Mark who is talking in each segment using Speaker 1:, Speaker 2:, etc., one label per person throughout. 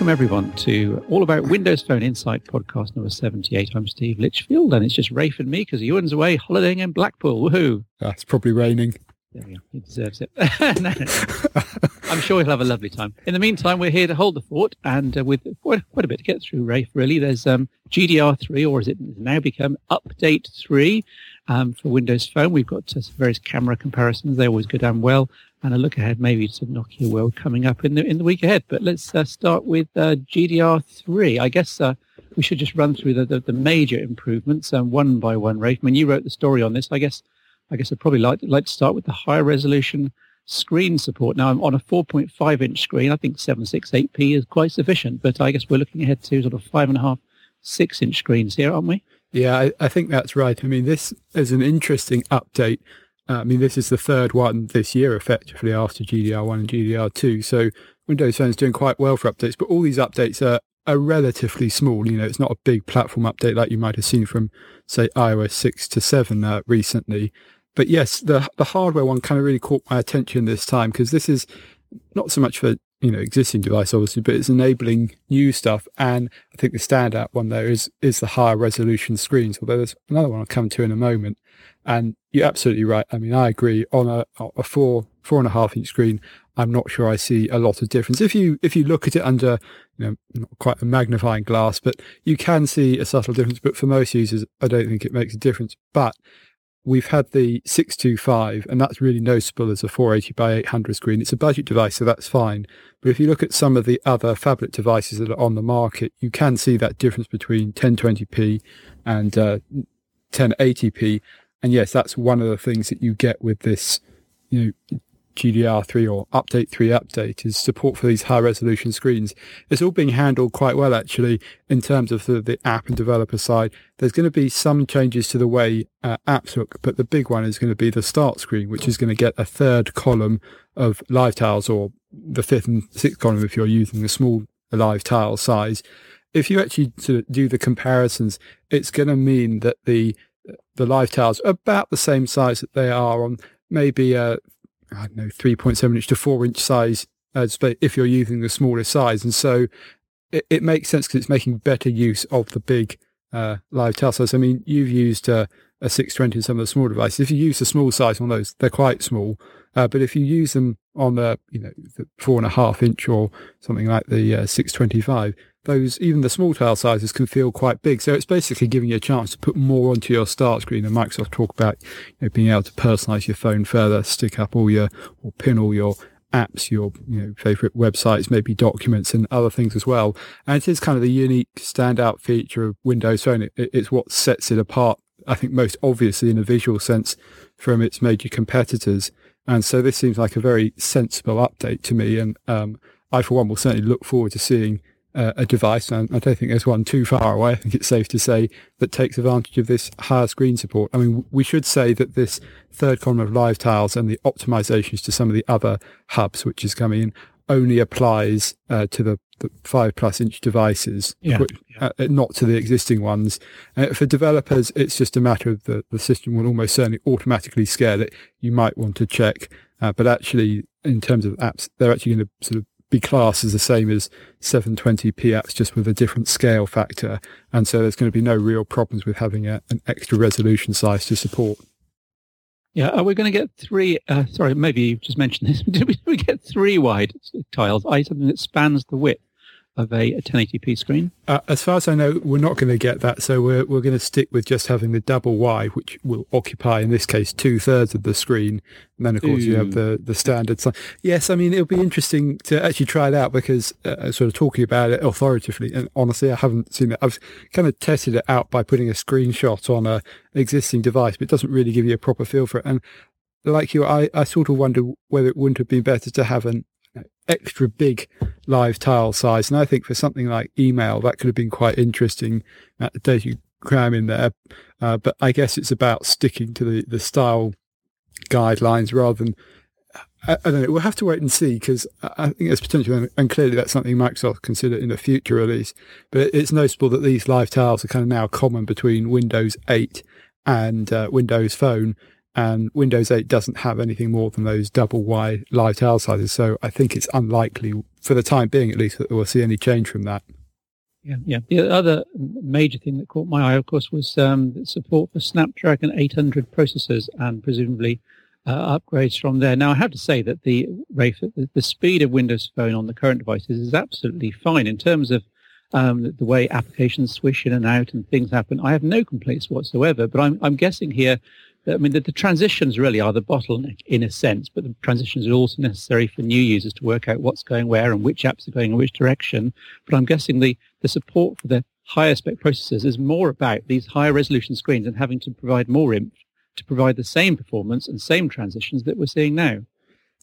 Speaker 1: Welcome, everyone, to All About Windows Phone Insight podcast number 78. I'm Steve Litchfield, and it's just Rafe and me because Ewan's away holidaying in Blackpool. Woohoo!
Speaker 2: It's probably raining.
Speaker 1: There we go. He deserves it. no, no. I'm sure he'll have a lovely time. In the meantime, we're here to hold the fort, and uh, with quite, quite a bit to get through, Rafe, really. There's um, GDR3, or has it now become Update 3 um, for Windows Phone. We've got uh, various camera comparisons. They always go down well and a look ahead maybe to Nokia World coming up in the in the week ahead. But let's uh, start with uh, GDR3. I guess uh, we should just run through the, the, the major improvements um, one by one. Rafe, I mean, you wrote the story on this. I guess I guess I'd probably like like to start with the higher resolution screen support. Now, I'm on a 4.5 inch screen. I think 768p is quite sufficient, but I guess we're looking ahead to sort of five and a half, six inch screens here, aren't we?
Speaker 2: Yeah, I, I think that's right. I mean, this is an interesting update uh, I mean, this is the third one this year, effectively, after GDR1 and GDR2. So Windows Phone is doing quite well for updates, but all these updates are, are relatively small. You know, it's not a big platform update like you might have seen from, say, iOS 6 to 7 uh, recently. But yes, the the hardware one kind of really caught my attention this time because this is not so much for you know existing device obviously, but it's enabling new stuff. And I think the standout one there is is the higher resolution screens. Although there's another one I'll come to in a moment. And you're absolutely right. I mean, I agree. On a, a four four and a half inch screen, I'm not sure I see a lot of difference. If you if you look at it under you know not quite a magnifying glass, but you can see a subtle difference. But for most users, I don't think it makes a difference. But we've had the 625 and that's really noticeable as a 480 by 800 screen. It's a budget device, so that's fine. But if you look at some of the other phablet devices that are on the market, you can see that difference between 1020p and uh, 1080p. And yes, that's one of the things that you get with this, you know, GDR3 or Update 3 update is support for these high resolution screens. It's all being handled quite well actually in terms of the, the app and developer side. There's going to be some changes to the way uh, apps look, but the big one is going to be the start screen, which is going to get a third column of live tiles or the fifth and sixth column if you're using the small live tile size. If you actually do the comparisons, it's going to mean that the the live tiles are about the same size that they are on maybe a I don't know three point seven inch to four inch size uh, if you're using the smaller size, and so it, it makes sense because it's making better use of the big uh, live size. I mean, you've used uh, a 620 in some of the small devices. If you use the small size on those, they're quite small. Uh, but if you use them on the, you know, the four and a half inch or something like the uh, 625, those even the small tile sizes can feel quite big. So it's basically giving you a chance to put more onto your start screen. And Microsoft talk about you know, being able to personalize your phone further, stick up all your or pin all your apps, your you know, favorite websites, maybe documents and other things as well. And it is kind of the unique standout feature of Windows Phone. It, it's what sets it apart, I think, most obviously in a visual sense from its major competitors. And so this seems like a very sensible update to me. And um, I, for one, will certainly look forward to seeing uh, a device, and I don't think there's one too far away. I think it's safe to say that takes advantage of this higher screen support. I mean, we should say that this third column of live tiles and the optimizations to some of the other hubs, which is coming in, only applies uh, to the, the, five plus inch devices,
Speaker 1: yeah,
Speaker 2: which,
Speaker 1: yeah.
Speaker 2: Uh, not to the existing ones. Uh, for developers, it's just a matter of the, the system will almost certainly automatically scale it. You might want to check, uh, but actually, in terms of apps, they're actually going to sort of be classed as the same as 720p apps, just with a different scale factor. And so there's going to be no real problems with having a, an extra resolution size to support.
Speaker 1: Yeah, are we going to get three? Uh, sorry, maybe you just mentioned this. Did we, did we get three wide tiles? I something that spans the width of a, a 1080p screen?
Speaker 2: Uh, as far as I know, we're not going to get that. So we're, we're going to stick with just having the double wide, which will occupy, in this case, two thirds of the screen. And then, of course, Ooh. you have the, the standard size. Yes, I mean, it'll be interesting to actually try it out because uh, sort of talking about it authoritatively. And honestly, I haven't seen it. I've kind of tested it out by putting a screenshot on a existing device, but it doesn't really give you a proper feel for it. And like you, I, I sort of wonder whether it wouldn't have been better to have an extra big live tile size. And I think for something like email, that could have been quite interesting at the data you cram in there. Uh, but I guess it's about sticking to the, the style guidelines rather than, I, I don't know, we'll have to wait and see because I think there's potential, and clearly that's something Microsoft consider in a future release. But it's noticeable that these live tiles are kind of now common between Windows 8 and uh, Windows Phone. And Windows 8 doesn't have anything more than those double wide live tile sizes. So I think it's unlikely, for the time being at least, that we'll see any change from that.
Speaker 1: Yeah, yeah. The other major thing that caught my eye, of course, was um, support for Snapdragon 800 processors and presumably uh, upgrades from there. Now, I have to say that the Rafe, the, speed of Windows Phone on the current devices is absolutely fine in terms of um, the, the, way applications swish in and out and things happen. I have no complaints whatsoever, but I'm, I'm guessing here I mean, the, the, transitions really are the bottleneck in a sense, but the transitions are also necessary for new users to work out what's going where and which apps are going in which direction. But I'm guessing the, the support for the higher spec processors is more about these higher resolution screens and having to provide more INF to provide the same performance and same transitions that we're seeing now.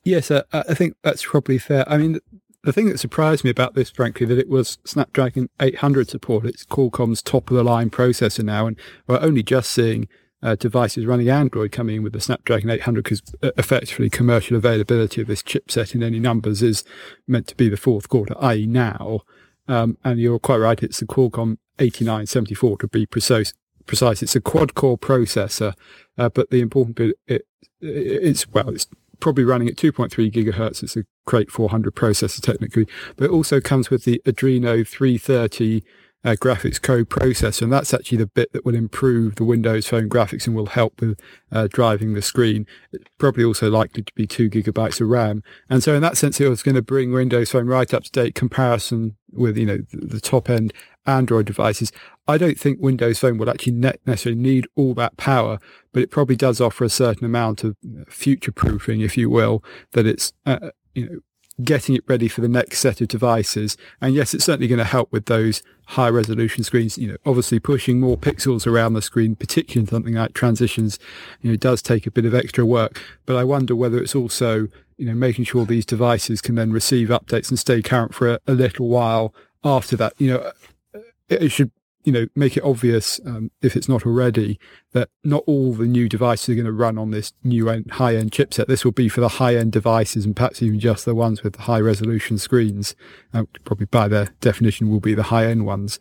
Speaker 2: Yes, uh, I think that's probably fair. I mean, the thing that surprised me about this, frankly, that it was Snapdragon 800 support. It's Qualcomm's top of the line processor now, and we're only just seeing uh, devices running Android coming in with the Snapdragon 800 because uh, effectively commercial availability of this chipset in any numbers is meant to be the fourth quarter, i.e. now. Um, and you're quite right, it's the Qualcomm 8974 to be precise. Precise. It's a quad core processor, uh, but the important bit, it, it's well, it's probably running at 2.3 gigahertz. It's a Krait 400 processor technically, but it also comes with the Adreno 330 uh, graphics co-processor, and that's actually the bit that will improve the Windows Phone graphics and will help with uh, driving the screen. It's probably also likely to be two gigabytes of RAM, and so in that sense, it was going to bring Windows Phone right up to date comparison with you know the, the top end Android devices. I don't think Windows Phone will actually necessarily need all that power, but it probably does offer a certain amount of future proofing, if you will, that it's uh, you know getting it ready for the next set of devices. And yes, it's certainly going to help with those high resolution screens. You know, obviously pushing more pixels around the screen, particularly in something like transitions, you know, does take a bit of extra work. But I wonder whether it's also, you know, making sure these devices can then receive updates and stay current for a, a little while after that. You know, it should you know, make it obvious, um, if it's not already, that not all the new devices are going to run on this new high-end chipset. This will be for the high-end devices and perhaps even just the ones with the high-resolution screens. Um, probably by their definition will be the high-end ones.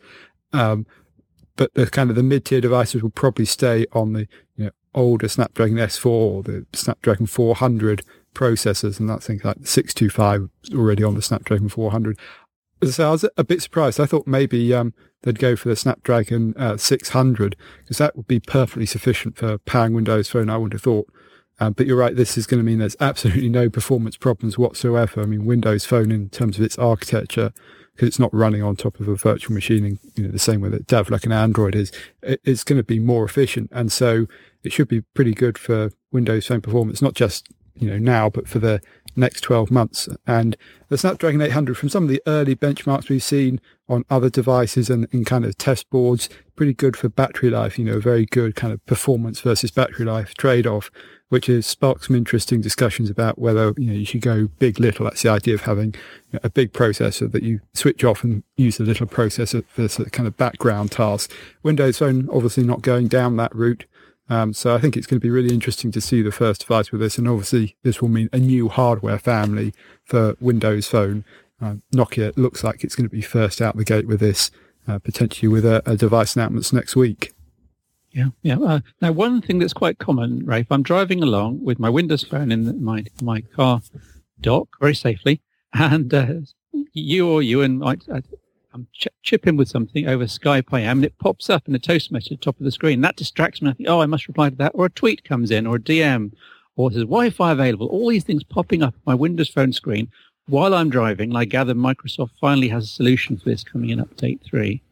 Speaker 2: Um, but the kind of the mid-tier devices will probably stay on the you know, older Snapdragon S4 or the Snapdragon 400 processors, and that's things like the 625 already on the Snapdragon 400. So I was a bit surprised. I thought maybe um, they'd go for the Snapdragon uh, 600 because that would be perfectly sufficient for powering Windows Phone. I would have thought. Um, but you're right. This is going to mean there's absolutely no performance problems whatsoever. I mean, Windows Phone in terms of its architecture, because it's not running on top of a virtual machine, in, you know, the same way that Dalvik an Android is, it's going to be more efficient, and so it should be pretty good for Windows Phone performance, not just you know now, but for the next 12 months. And the Snapdragon 800, from some of the early benchmarks we've seen on other devices and in kind of test boards, pretty good for battery life, you know, very good kind of performance versus battery life trade off, which has sparked some interesting discussions about whether, you know, you should go big little. That's the idea of having a big processor that you switch off and use a little processor for this kind of background task. Windows Phone obviously not going down that route. Um, so I think it's going to be really interesting to see the first device with this, and obviously this will mean a new hardware family for Windows Phone. Uh, Nokia looks like it's going to be first out the gate with this, uh, potentially with a, a, device announcements next week.
Speaker 1: Yeah, yeah. Uh, now, one thing that's quite common, Rafe, I'm driving along with my Windows Phone in my my car dock very safely, and uh, you or you and I, I'm ch- chipping with something over Skype I am, and it pops up in the toast message at the top of the screen. That distracts me. I think, oh, I must reply to that. Or a tweet comes in, or a DM, or says Wi-Fi available. All these things popping up on my Windows Phone screen while I'm driving. And I gather Microsoft finally has a solution for this coming in Update 3.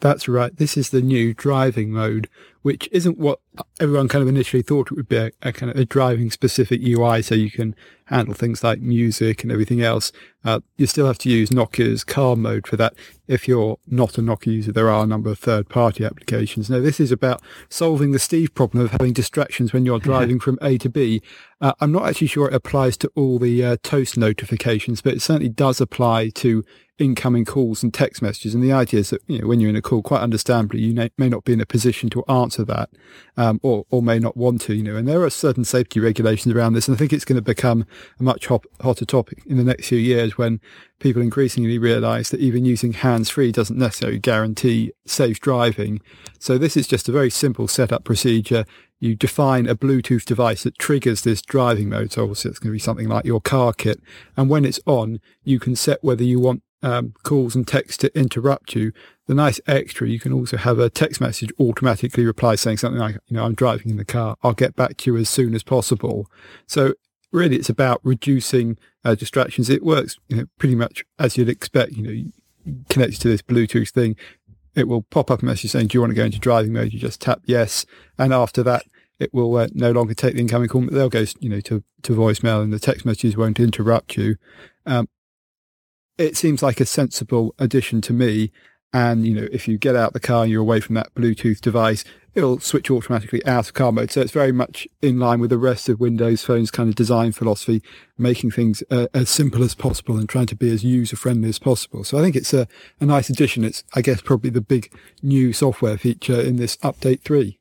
Speaker 2: That's right. This is the new driving mode, which isn't what everyone kind of initially thought it would be a, a kind of a driving specific UI. So you can handle things like music and everything else. Uh, you still have to use Nokia's car mode for that. If you're not a Nokia user, there are a number of third party applications. Now, this is about solving the Steve problem of having distractions when you're driving from A to B. Uh, I'm not actually sure it applies to all the uh, toast notifications, but it certainly does apply to incoming calls and text messages. And the idea is that, you know, when you're in a call, quite understandably, you may, not be in a position to answer that, um, or, or may not want to, you know, and there are certain safety regulations around this. And I think it's going to become a much hot, hotter topic in the next few years when people increasingly realize that even using hands free doesn't necessarily guarantee safe driving. So this is just a very simple setup procedure. you define a Bluetooth device that triggers this driving mode. So obviously it's going to be something like your car kit. And when it's on, you can set whether you want um, calls and texts to interrupt you. The nice extra, you can also have a text message automatically reply saying something like, you know, I'm driving in the car. I'll get back to you as soon as possible. So really it's about reducing uh, distractions. It works, you know, pretty much as you'd expect, you know, connected to this Bluetooth thing. It will pop up a message saying, do you want to go into driving mode? You just tap yes. And after that, it will uh, no longer take the incoming call. They'll go, you know, to, to voicemail and the text messages won't interrupt you. Um, it seems like a sensible addition to me. And, you know, if you get out the car and you're away from that Bluetooth device, it'll switch automatically out of car mode. So it's very much in line with the rest of Windows Phone's kind of design philosophy, making things uh, as simple as possible and trying to be as user friendly as possible. So I think it's a, a nice addition. It's, I guess, probably the big new software feature in this update three.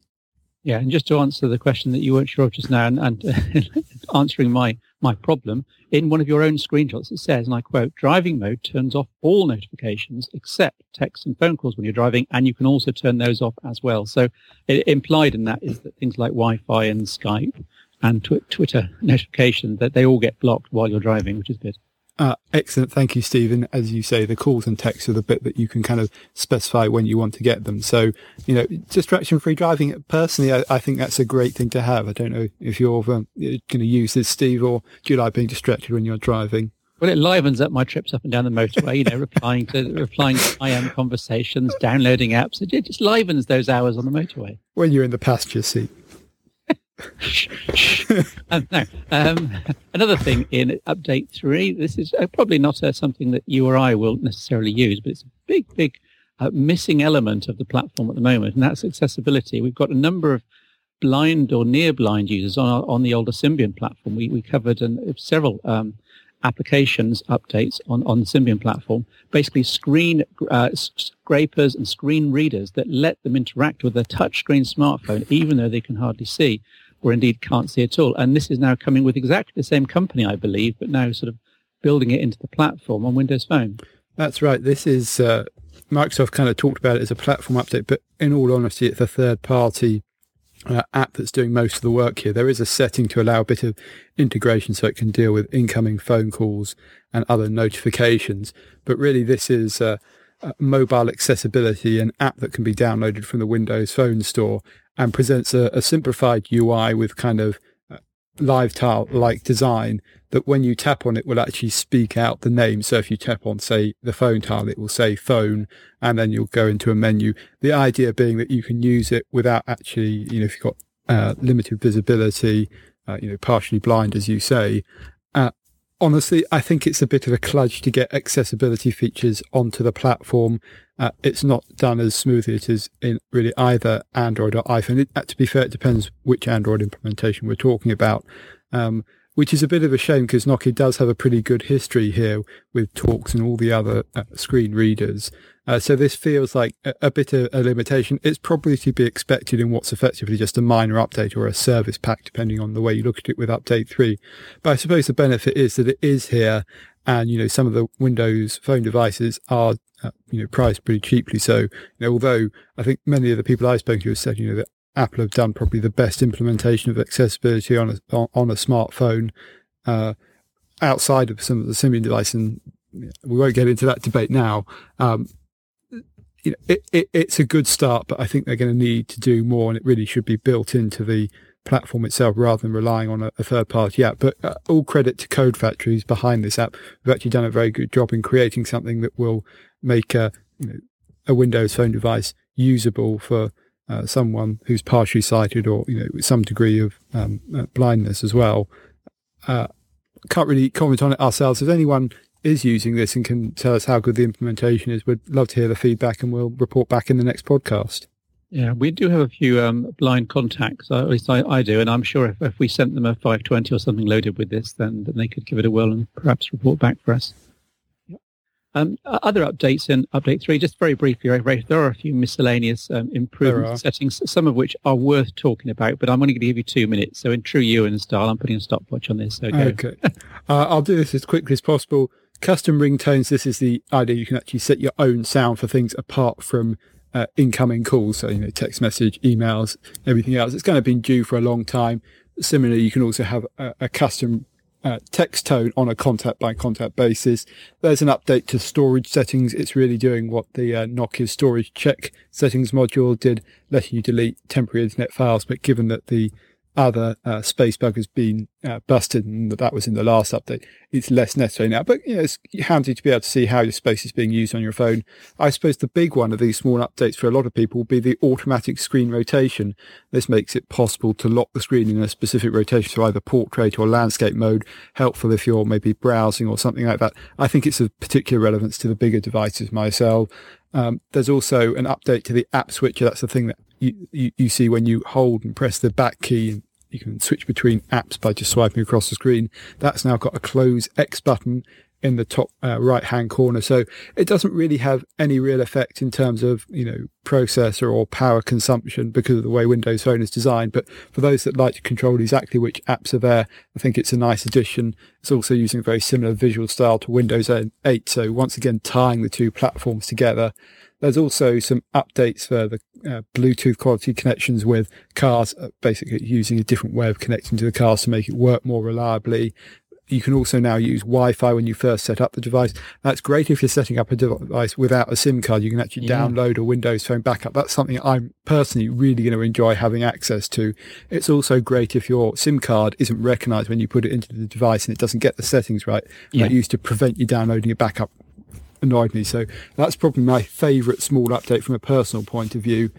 Speaker 1: Yeah, and just to answer the question that you weren't sure of just now, and, and answering my my problem, in one of your own screenshots it says, and I quote, "Driving mode turns off all notifications except texts and phone calls when you're driving, and you can also turn those off as well." So, it, implied in that is that things like Wi-Fi and Skype and tw- Twitter notifications that they all get blocked while you're driving, which is good.
Speaker 2: Uh, excellent. Thank you, Stephen. As you say, the calls and texts are the bit that you can kind of specify when you want to get them. So, you know, distraction free driving, personally, I, I, think that's a great thing to have. I don't know if you're um, going to use this, Steve, or do you like being distracted when you're driving?
Speaker 1: Well, it livens up my trips up and down the motorway, you know, replying to, replying to IM conversations, downloading apps. It just livens those hours on the motorway.
Speaker 2: When you're in the passenger seat.
Speaker 1: um, no. Um, another thing in update three, this is uh, probably not uh, something that you or I will necessarily use, but it's a big, big uh, missing element of the platform at the moment, and that's accessibility. We've got a number of blind or near blind users on our, on the older Symbian platform. We, we covered an, several um, applications updates on, on the Symbian platform, basically screen uh, scrapers and screen readers that let them interact with a touchscreen smartphone, even though they can hardly see or indeed can't see at all. And this is now coming with exactly the same company, I believe, but now sort of building it into the platform on Windows Phone.
Speaker 2: That's right. This is uh, Microsoft kind of talked about it as a platform update, but in all honesty, it's a third party uh, app that's doing most of the work here. There is a setting to allow a bit of integration so it can deal with incoming phone calls and other notifications. But really, this is uh, mobile accessibility, an app that can be downloaded from the Windows Phone Store and presents a, a simplified UI with kind of uh, live tile like design that when you tap on it will actually speak out the name. So if you tap on, say, the phone tile, it will say phone and then you'll go into a menu. The idea being that you can use it without actually, you know, if you've got uh, limited visibility, uh, you know, partially blind, as you say, uh, honestly, I think it's a bit of a kludge to get accessibility features onto the platform. Uh, it's not done as smoothly as it is in really either Android or iPhone. It, uh, to be fair, it depends which Android implementation we're talking about. Um, which is a bit of a shame because Nokia does have a pretty good history here with talks and all the other uh, screen readers. Uh, so this feels like a, a, bit of a limitation. It's probably to be expected in what's effectively just a minor update or a service pack, depending on the way you look at it with update three. But I suppose the benefit is that it is here and, you know, some of the Windows phone devices are, uh, you know, priced pretty cheaply. So, you know, although I think many of the people I've spoken to have said, you know, that Apple have done probably the best implementation of accessibility on a on a smartphone uh, outside of some of the Symbian device, and we won't get into that debate now. Um, you know, it, it, it's a good start, but I think they're going to need to do more, and it really should be built into the platform itself rather than relying on a, a third party app. But uh, all credit to Code Factory's behind this app. We've actually done a very good job in creating something that will make a, you know, a Windows phone device usable for uh, someone who's partially sighted or you know some degree of um, uh, blindness as well. Uh, can't really comment on it ourselves. If anyone is using this and can tell us how good the implementation is, we'd love to hear the feedback, and we'll report back in the next podcast.
Speaker 1: Yeah, we do have a few um, blind contacts, at least I, I, do, and I'm sure if, if we sent them a 520 or something loaded with this, then, then they could give it a whirl and perhaps report back for us. Um, other updates in update three, just very briefly, there are a few miscellaneous um, improvement settings, some of which are worth talking about, but I'm only going to give you two minutes. So in true Ewan style, I'm putting a stopwatch on this. So
Speaker 2: okay. uh, I'll do this as quickly as possible. Custom ringtones, this is the idea you can actually set your own sound for things apart from uh, incoming calls. So, you know, text message, emails, everything else. It's kind of been due for a long time. Similarly, you can also have a, a custom uh, text tone on a contact by contact basis. There's an update to storage settings. It's really doing what the uh, Nokia storage check settings module did, letting you delete temporary internet files. But given that the other uh, space bug has been uh, busted, and that was in the last update. It's less necessary now, but you know, it's handy to be able to see how your space is being used on your phone. I suppose the big one of these small updates for a lot of people will be the automatic screen rotation. This makes it possible to lock the screen in a specific rotation, so either portrait or landscape mode. Helpful if you're maybe browsing or something like that. I think it's of particular relevance to the bigger devices myself. Um, there's also an update to the app switcher. That's the thing that you, you, you, see when you hold and press the back key you can switch between apps by just swiping across the screen. That's now got a close X button in the top uh, right hand corner. So it doesn't really have any real effect in terms of, you know, processor or power consumption because of the way Windows Phone is designed. But for those that like to control exactly which apps are there, I think it's a nice addition. It's also using a very similar visual style to Windows 8. So once again, tying the two platforms together. There's also some updates for the uh, Bluetooth quality connections with cars, uh, basically using a different way of connecting to the cars to make it work more reliably. You can also now use Wi-Fi when you first set up the device. That's great if you're setting up a device without a SIM card. You can actually yeah. download a Windows Phone backup. That's something I'm personally really going to enjoy having access to. It's also great if your SIM card isn't recognized when you put it into the device and it doesn't get the settings right. Yeah. That used to prevent you downloading a backup annoyed me. So that's probably my favourite small update from a personal point of view.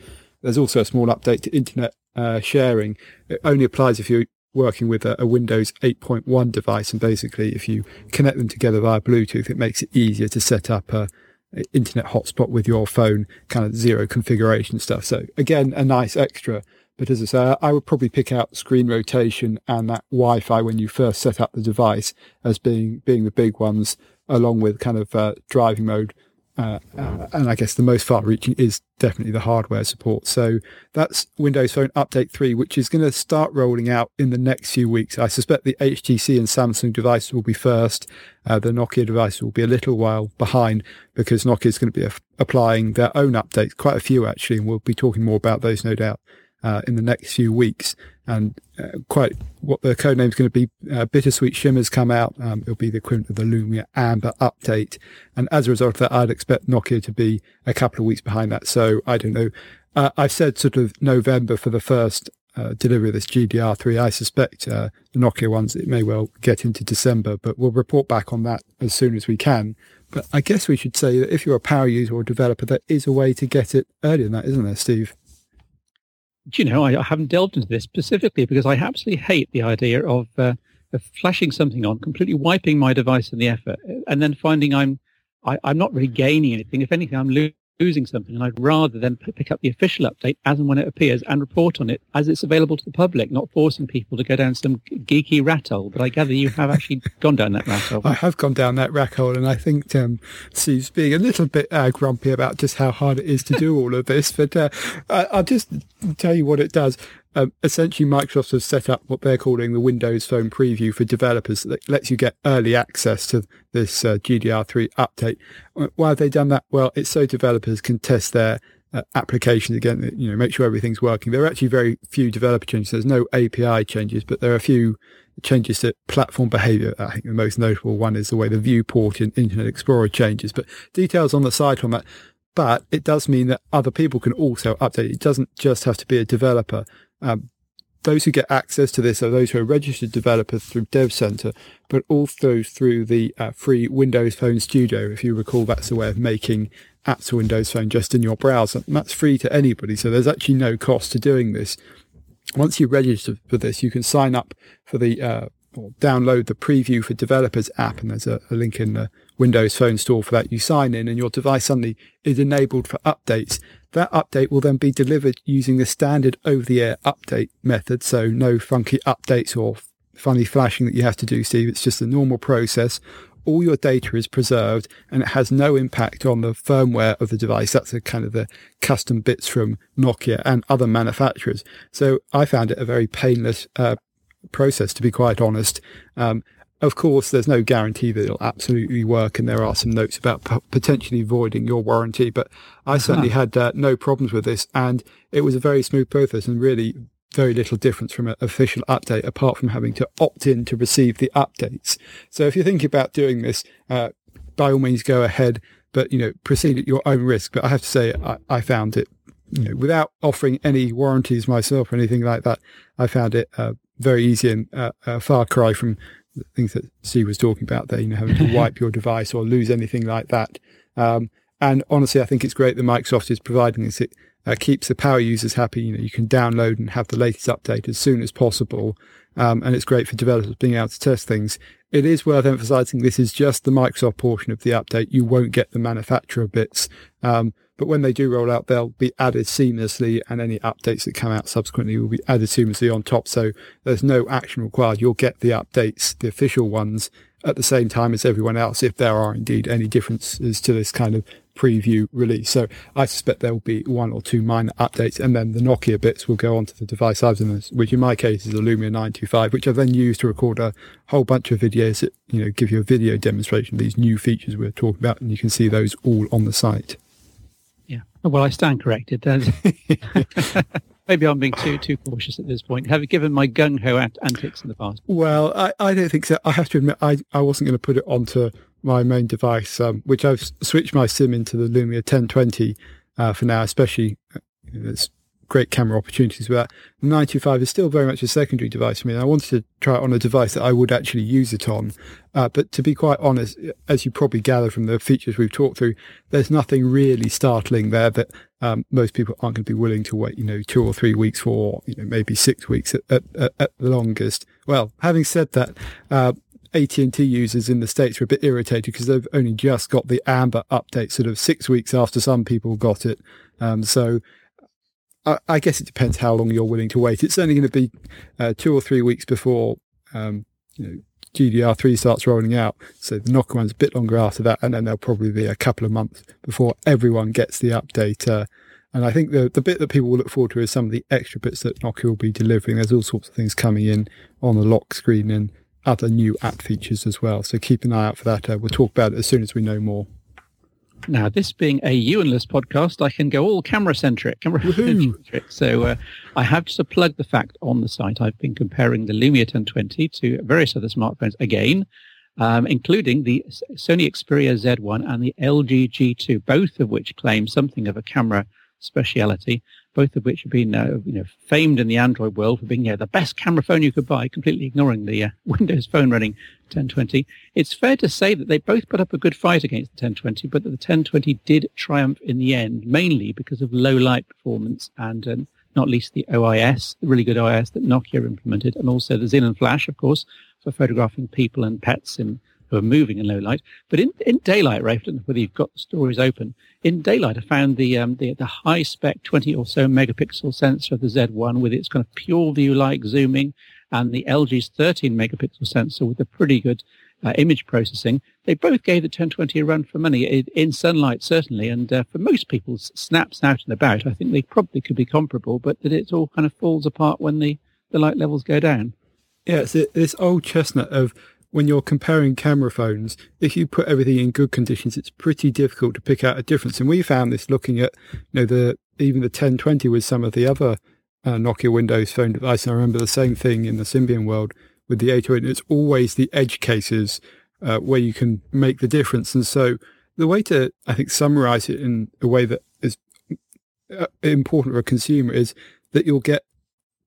Speaker 2: There's also a small update to internet uh, sharing. It only applies if you're working with a, a, Windows 8.1 device, and basically, if you connect them together via Bluetooth, it makes it easier to set up a, a internet hotspot with your phone, kind of zero configuration stuff. So again, a nice extra. But as I say, I would probably pick out screen rotation and that Wi-Fi when you first set up the device as being being the big ones along with kind of uh, driving mode. Uh, uh, and I guess the most far reaching is definitely the hardware support. So that's Windows Phone Update 3, which is going to start rolling out in the next few weeks. I suspect the HTC and Samsung devices will be first. Uh, the Nokia device will be a little while behind because Nokia is going to be applying their own updates, quite a few actually, and we'll be talking more about those no doubt uh, in the next few weeks. And uh, quite what the code name is going to be, uh, Bittersweet Shimmers come out. Um, it'll be the equivalent of the Lumia Amber update. And as a result of that, I'd expect Nokia to be a couple of weeks behind that. So I don't know. Uh, I've said sort of November for the first uh, delivery of this GDR3. I suspect uh, the Nokia ones, it may well get into December, but we'll report back on that as soon as we can. But I guess we should say that if you're a power user or developer, there is a way to get it earlier than that, isn't there, Steve?
Speaker 1: You know, I, I, haven't delved into this specifically because I absolutely hate the idea of, uh, of flashing something on, completely wiping my device in the effort, and then finding I'm I, am i am not really gaining anything. If anything, I'm lo- losing something, and I'd rather then pick up the official update as and when it appears and report on it as it's available to the public, not forcing people to go down some geeky rat hole. But I gather you have actually gone down that rat hole.
Speaker 2: I have gone down that rat hole, and I think um, Steve's being a little bit uh, grumpy about just how hard it is to do all of this. But uh, I'll just tell you what it does. Um, essentially, Microsoft has set up what they're calling the Windows Phone Preview for developers that lets you get early access to this uh, GDR3 update. Why have they done that? Well, it's so developers can test their uh, applications again, you know, make sure everything's working. There are actually very few developer changes. There's no API changes, but there are a few changes to platform behavior. I think the most notable one is the way the viewport in Internet Explorer changes, but details on the site on that. But it does mean that other people can also update. It doesn't just have to be a developer. Um, those who get access to this are those who are registered developers through Dev Center, but also through the uh, free Windows Phone Studio. If you recall, that's a way of making apps for Windows Phone just in your browser. And that's free to anybody, so there's actually no cost to doing this. Once you register for this, you can sign up for the uh, or download the Preview for Developers app, and there's a, a link in the Windows Phone Store for that. You sign in, and your device suddenly is enabled for updates that update will then be delivered using the standard over the air update method. So no funky updates or funny flashing that you have to do, Steve. It's just a normal process. All your data is preserved and it has no impact on the firmware of the device. That's a kind of the custom bits from Nokia and other manufacturers. So I found it a very painless uh, process, to be quite honest. Um, of course, there's no guarantee that it'll absolutely work, and there are some notes about p- potentially voiding your warranty. But I uh-huh. certainly had uh, no problems with this, and it was a very smooth process, and really very little difference from an official update, apart from having to opt in to receive the updates. So if you're thinking about doing this, uh, by all means, go ahead, but you know, proceed at your own risk. But I have to say, I, I found it, you know, without offering any warranties myself or anything like that. I found it uh, very easy and uh, a far cry from things that Steve was talking about there, you know, having to wipe your device or lose anything like that. Um, and honestly, I think it's great that Microsoft is providing this. It uh, keeps the power users happy. You know, you can download and have the latest update as soon as possible. Um, and it's great for developers being able to test things. It is worth emphasizing this is just the Microsoft portion of the update. You won't get the manufacturer bits. Um, but when they do roll out, they'll be added seamlessly and any updates that come out subsequently will be added seamlessly on top. So there's no action required. You'll get the updates, the official ones at the same time as everyone else if there are indeed any differences to this kind of preview release. So I suspect there will be one or two minor updates and then the Nokia bits will go onto the device I've done this, which in my case is a Lumia 925, which I then use to record a whole bunch of videos that, you know, give you a video demonstration of these new features we're talking about. And you can see those all on the site. Yeah.
Speaker 1: Oh, well, I stand corrected. Maybe I'm being too too cautious at this point. Have you given my gung ho antics in the past?
Speaker 2: Well, I, I don't think so. I have to admit, I, I wasn't going to put it onto my main device, um, which I've switched my SIM into the Lumia 1020 uh, for now, especially. Uh, there's great camera opportunities with that. The 925 is still very much a secondary device for me. And I wanted to try it on a device that I would actually use it on. Uh, but to be quite honest, as you probably gather from the features we've talked through, there's nothing really startling there that um, most people aren't going to be willing to wait, you know, two or three weeks for, you know, maybe six weeks at, at, at the longest. Well, having said that, uh, AT&T users in the States were a bit irritated because they've only just got the Amber update sort of six weeks after some people got it. Um, so I, I, guess it depends how long you're willing to wait. It's only going to be uh, two or three weeks before um, you know, GDR3 starts rolling out. So the Nokia one's a bit longer after that, and then there'll probably be a couple of months before everyone gets the update. Uh, and I think the the bit that people will look forward to is some of the extra bits that Nokia will be delivering. There's all sorts of things coming in on the lock screen and other new app features as well. So keep an eye out for that. Uh, we'll talk about it as soon as we know more.
Speaker 1: Now, this being a Ewanless podcast, I can go all camera centric. Camera centric. So uh, I have to plug the fact on the site. I've been comparing the Lumia 1020 to various other smartphones again, um, including the Sony Xperia Z1 and the LG G2, both of which claim something of a camera speciality both of which have been uh, you know famed in the Android world for being yeah, the best camera phone you could buy, completely ignoring the uh, Windows Phone running 1020. It's fair to say that they both put up a good fight against the 1020, but that the 1020 did triumph in the end, mainly because of low light performance and um, not least the OIS, the really good OIS that Nokia implemented, and also the Xenon Flash, of course, for photographing people and pets in who are moving in low light. But in, in daylight, Rafe, whether you've got the stories open, in daylight, I found the, um, the, the high spec 20 or so megapixel sensor of the Z1 with its kind of PureView like zooming and the LG's 13 megapixel sensor with a pretty good uh, image processing. They both gave the 1020 a run for money in, in sunlight, certainly. And uh, for most people's snaps out and about, I think they probably could be comparable, but that it all kind of falls apart when the, the light levels go down.
Speaker 2: Yeah, it's this old chestnut of when you're comparing camera phones, if you put everything in good conditions, it's pretty difficult to pick out a difference. And we found this looking at, you know, the even the 1020 with some of the other uh, Nokia Windows phone devices. I remember the same thing in the Symbian world with the 808. It's always the edge cases uh, where you can make the difference. And so the way to, I think, summarize it in a way that is uh, important for a consumer is that you'll get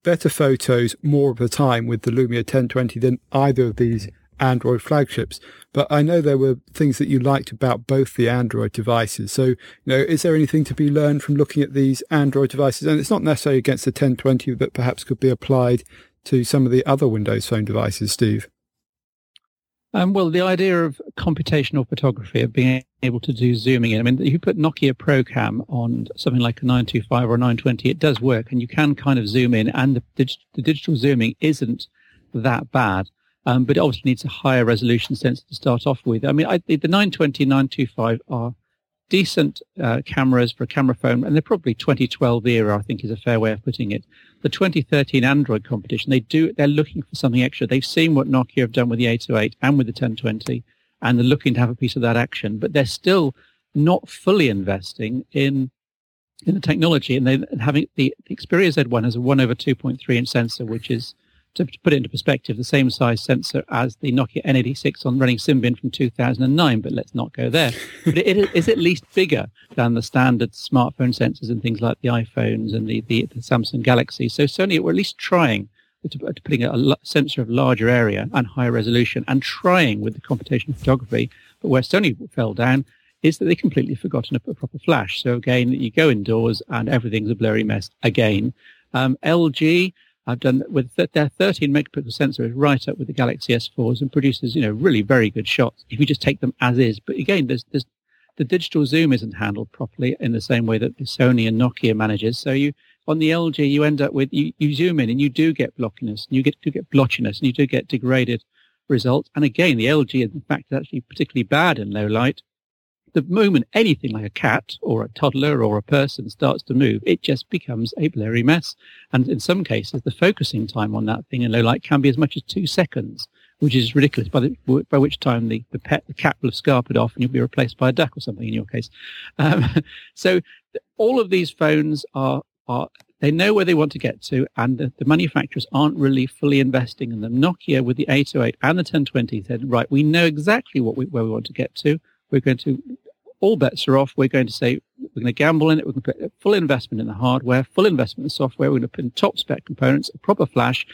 Speaker 2: better photos more of the time with the Lumia 1020 than either of these Android flagships. But I know there were things that you liked about both the Android devices. So, you know, is there anything to be learned from looking at these Android devices? And it's not necessarily against the 1020, but perhaps could be applied to some of the other Windows Phone devices, Steve.
Speaker 1: Um, well, the idea of computational photography, of being able to do zooming in. I mean, if you put Nokia ProCam on something like a 925 or a 920, it does work, and you can kind of zoom in, and the, the digital zooming isn't that bad. Um, but it obviously needs a higher resolution sensor to start off with. I mean, I, the 920 925 are decent uh, cameras for a camera phone, and they're probably 2012 era, I think is a fair way of putting it. The 2013 Android competition, they do, they're looking for something extra. They've seen what Nokia have done with the 808 and with the 1020, and they're looking to have a piece of that action, but they're still not fully investing in in the technology, and they having the, the Xperia Z1 has a one over 2.3 inch sensor, which is to put it into perspective, the same size sensor as the Nokia N86 on running Symbian from 2009, but let's not go there. but it, it is at least bigger than the standard smartphone sensors and things like the iPhones and the, the, the Samsung Galaxy. So Sony were at least trying to, to putting a, a sensor of larger area and higher resolution and trying with the computational photography. But where Sony fell down is that they completely forgotten a, a proper flash. So again, you go indoors and everything's a blurry mess again. Um, LG, I've done with th- their 13 megapixel sensor is right up with the Galaxy S4s and produces, you know, really very good shots if you just take them as is. But again, there's, there's the digital zoom isn't handled properly in the same way that the Sony and Nokia manages. So you, on the LG, you end up with, you, you zoom in and you do get blockiness, and you get, do get blotchiness, and you do get degraded results. And again, the LG, in fact, is actually particularly bad in low light the moment anything like a cat or a toddler or a person starts to move, it just becomes a blurry mess. And in some cases, the focusing time on that thing in low light can be as much as two seconds, which is ridiculous. By, the, by which time the, the pet, the cat will have scarpered off and you'll be replaced by a duck or something in your case. Um, so all of these phones are, are they know where they want to get to, and the, the, manufacturers aren't really fully investing in them. Nokia with the 808 and the 1020 said, right, we know exactly what we, where we want to get to. We're going to all bets are off. We're going to say we're going to gamble in it. We're going to put full investment in the hardware, full investment in the software. We're going to put in top spec components, a proper flash.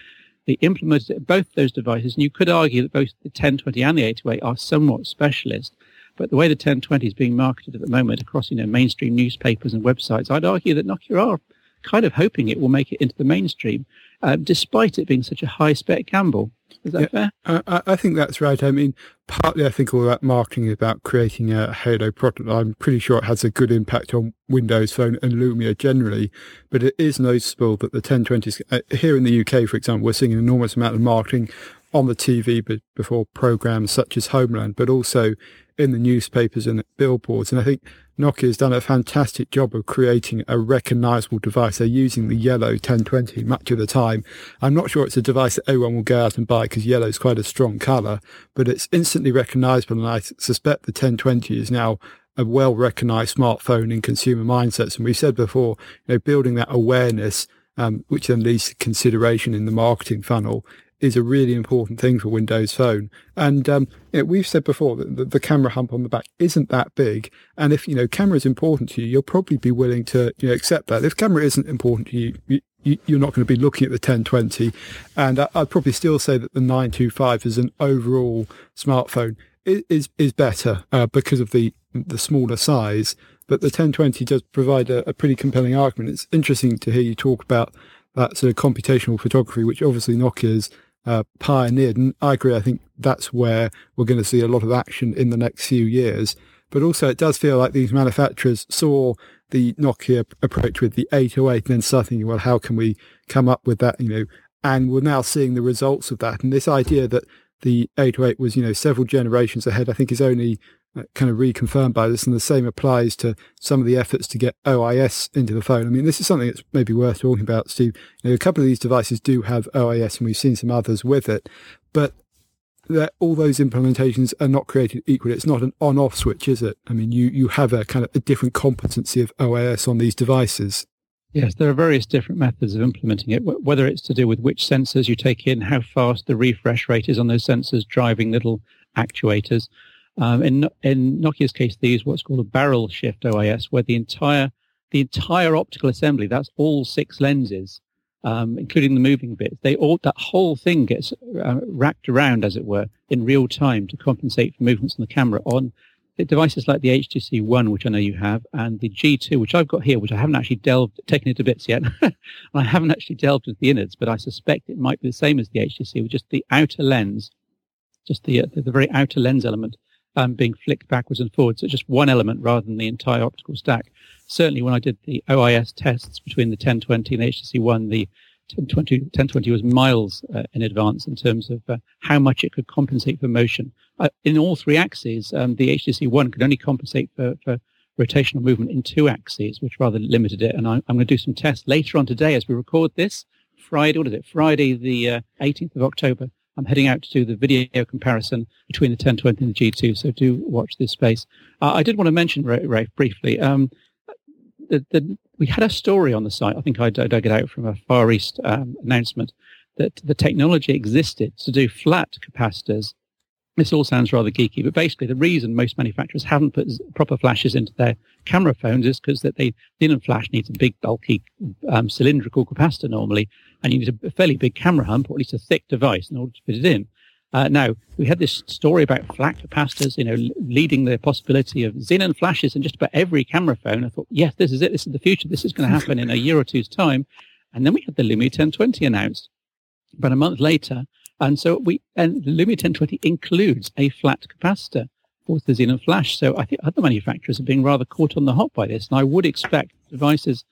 Speaker 1: They implemented it in both those devices, and you could argue that both the 1020 and the 808 are somewhat specialist. But the way the 1020 is being marketed at the moment across you know mainstream newspapers and websites, I'd argue that Nokia are kind of hoping it will make it into the mainstream, uh, despite it being such a high spec gamble. Is that yeah,
Speaker 2: fair? I, I, think that's right. I mean, partly I think all that marketing is about creating a Halo product. I'm pretty sure it has a good impact on Windows Phone and Lumia generally, but it is noticeable that the 1020s, uh, here in the UK, for example, we're seeing an enormous amount of marketing on the TV but before programs such as Homeland, but also in the newspapers and billboards. And I think Nokia has done a fantastic job of creating a recognizable device. They're using the yellow 1020 much of the time. I'm not sure it's a device that everyone will go out and buy because yellow is quite a strong color, but it's instantly recognizable. And I suspect the 1020 is now a well recognized smartphone in consumer mindsets. And we said before, you know, building that awareness, um, which then leads to consideration in the marketing funnel is a really important thing for Windows Phone. And um, you know, we've said before that the, the, camera hump on the back isn't that big. And if you know camera is important to you, you'll probably be willing to you know accept that. If camera isn't important to you, you you're not going to be looking at the 1020. And I'd probably still say that the 925 as an overall smartphone is is better uh, because of the the smaller size. But the 1020 does provide a, a pretty compelling argument. It's interesting to hear you talk about that sort of computational photography, which obviously Nokia's uh, pioneered. And I agree. I think that's where we're going to see a lot of action in the next few years. But also, it does feel like these manufacturers saw the Nokia approach with the 808 and then started thinking, well, how can we come up with that? You know, and we're now seeing the results of that. And this idea that the 808 was, you know, several generations ahead, I think is only Uh, kind of reconfirmed by this, and the same applies to some of the efforts to get OIS into the phone. I mean, this is something that's maybe worth talking about, Steve. You know, a couple of these devices do have OIS, and we've seen some others with it, but that all those implementations are not created equally. It's not an on-off switch, is it? I mean, you you have a kind of a different competency of OIS on these devices.
Speaker 1: Yes, there are various different methods of implementing it, whether it's to do with which sensors you take in, how fast the refresh rate is on those sensors driving little actuators, um, in, in Nokia's case, they use what's called a barrel shift OIS, where the entire the entire optical assembly, that's all six lenses, um, including the moving bits, they all that whole thing gets uh, racked around, as it were, in real time to compensate for movements on the camera on devices like the HTC One, which I know you have, and the G2, which I've got here, which I haven't actually delved, taken into bits yet. I haven't actually delved into the innards, but I suspect it might be the same as the HTC, with just the outer lens, just the, uh, the, the very outer lens element um, being flicked backwards and forwards. So just one element rather than the entire optical stack. Certainly when I did the OIS tests between the 1020 and the HTC One, the 1020, 1020 was miles uh, in advance in terms of uh, how much it could compensate for motion. Uh, in all three axes, um, the HTC One could only compensate for, for rotational movement in two axes, which rather limited it. And I, am going to do some tests later on today as we record this. Friday, what is it? Friday, the uh, 18th of October. I'm heading out to do the video comparison between the 1020 and the G2. So do watch this space. Uh, I did want to mention, Rafe, briefly. Um, we had a story on the site. I think I dug it out from a Far East um, announcement that the technology existed to do flat capacitors this all sounds rather geeky, but basically the reason most manufacturers haven't put proper flashes into their camera phones is because that they didn't flash needs a big bulky um, cylindrical capacitor normally, and you need a fairly big camera hump or at least a thick device in order to fit it in. Uh, now we had this story about flat capacitors, you know, leading the possibility of xenon flashes in just about every camera phone. I thought, yes, this is it. This is the future. This is going to happen in a year or two's time. And then we had the Lumia 1020 announced. About a month later, and so we, and Lumia 1020 includes a flat capacitor for the Xenon Flash. So I think other manufacturers are being rather caught on the hop by this. And I would expect devices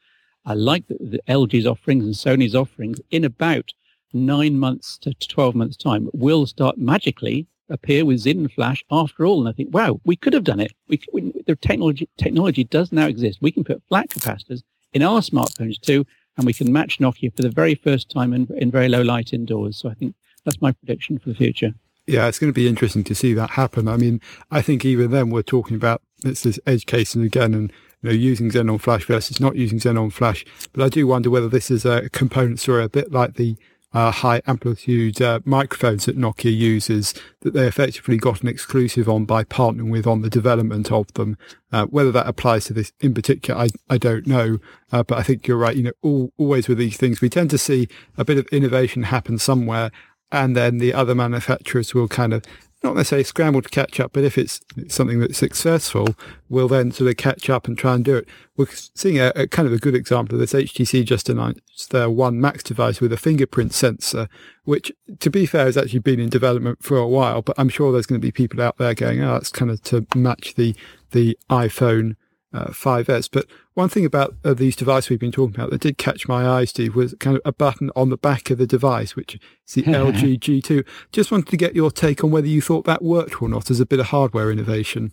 Speaker 1: uh, like the, the LG's offerings and Sony's offerings in about nine months to 12 months time will start magically appear with Xenon Flash after all. And I think, wow, we could have done it. We, we, the technology, technology does now exist. We can put flat capacitors in our smartphones too, and we can match Nokia for the very first time in, in very low light indoors. So I think that's my prediction for the future.
Speaker 2: Yeah, it's going to be interesting to see that happen. I mean, I think even then we're talking about it's this edge case and again and you know using Xenon Flash versus not using Xenon Flash. But I do wonder whether this is a component story a bit like the uh, high amplitude uh, microphones that Nokia uses that they effectively got an exclusive on by partnering with on the development of them. Uh, whether that applies to this in particular, I, I don't know. Uh, but I think you're right. You know, all, always with these things, we tend to see a bit of innovation happen somewhere and then the other manufacturers will kind of not necessarily scramble to catch up, but if it's something that's successful, we'll then sort of catch up and try and do it. We're seeing a, a, kind of a good example of this. HTC just announced their One Max device with a fingerprint sensor, which, to be fair, has actually been in development for a while. But I'm sure there's going to be people out there going, "Oh, that's kind of to match the the iPhone uh, 5S. But one thing about uh, these devices we've been talking about that did catch my eye, Steve, was kind of a button on the back of the device, which is the LG G2. Just wanted to get your take on whether you thought that worked or not as a bit of hardware innovation.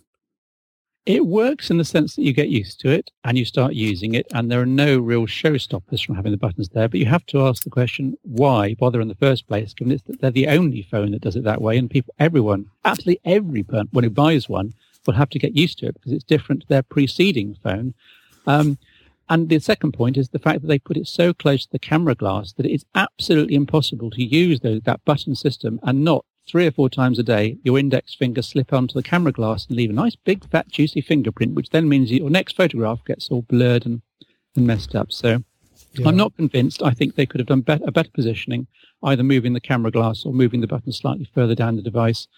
Speaker 1: It works in the sense that you get used to it and you start using it, and there are no real showstoppers from having the buttons there. But you have to ask the question, why bother in the first place, given that they're the only phone that does it that way, and people, everyone, absolutely everyone who buys one will have to get used to it because it's different to their preceding phone. Um, and the second point is the fact that they put it so close to the camera glass that it's absolutely impossible to use those, that button system and not three or four times a day your index finger slip onto the camera glass and leave a nice big fat juicy fingerprint, which then means your next photograph gets all blurred and, and messed up. So yeah. I'm not convinced. I think they could have done bet- a better positioning, either moving the camera glass or moving the button slightly further down the device.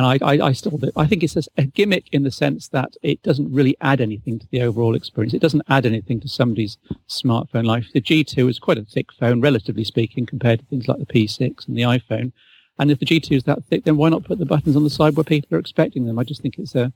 Speaker 1: And I, I, I still I think it's a gimmick in the sense that it doesn't really add anything to the overall experience. It doesn't add anything to somebody's smartphone life. The G2 is quite a thick phone, relatively speaking, compared to things like the P6 and the iPhone. And if the G2 is that thick, then why not put the buttons on the side where people are expecting them? I just think it's a,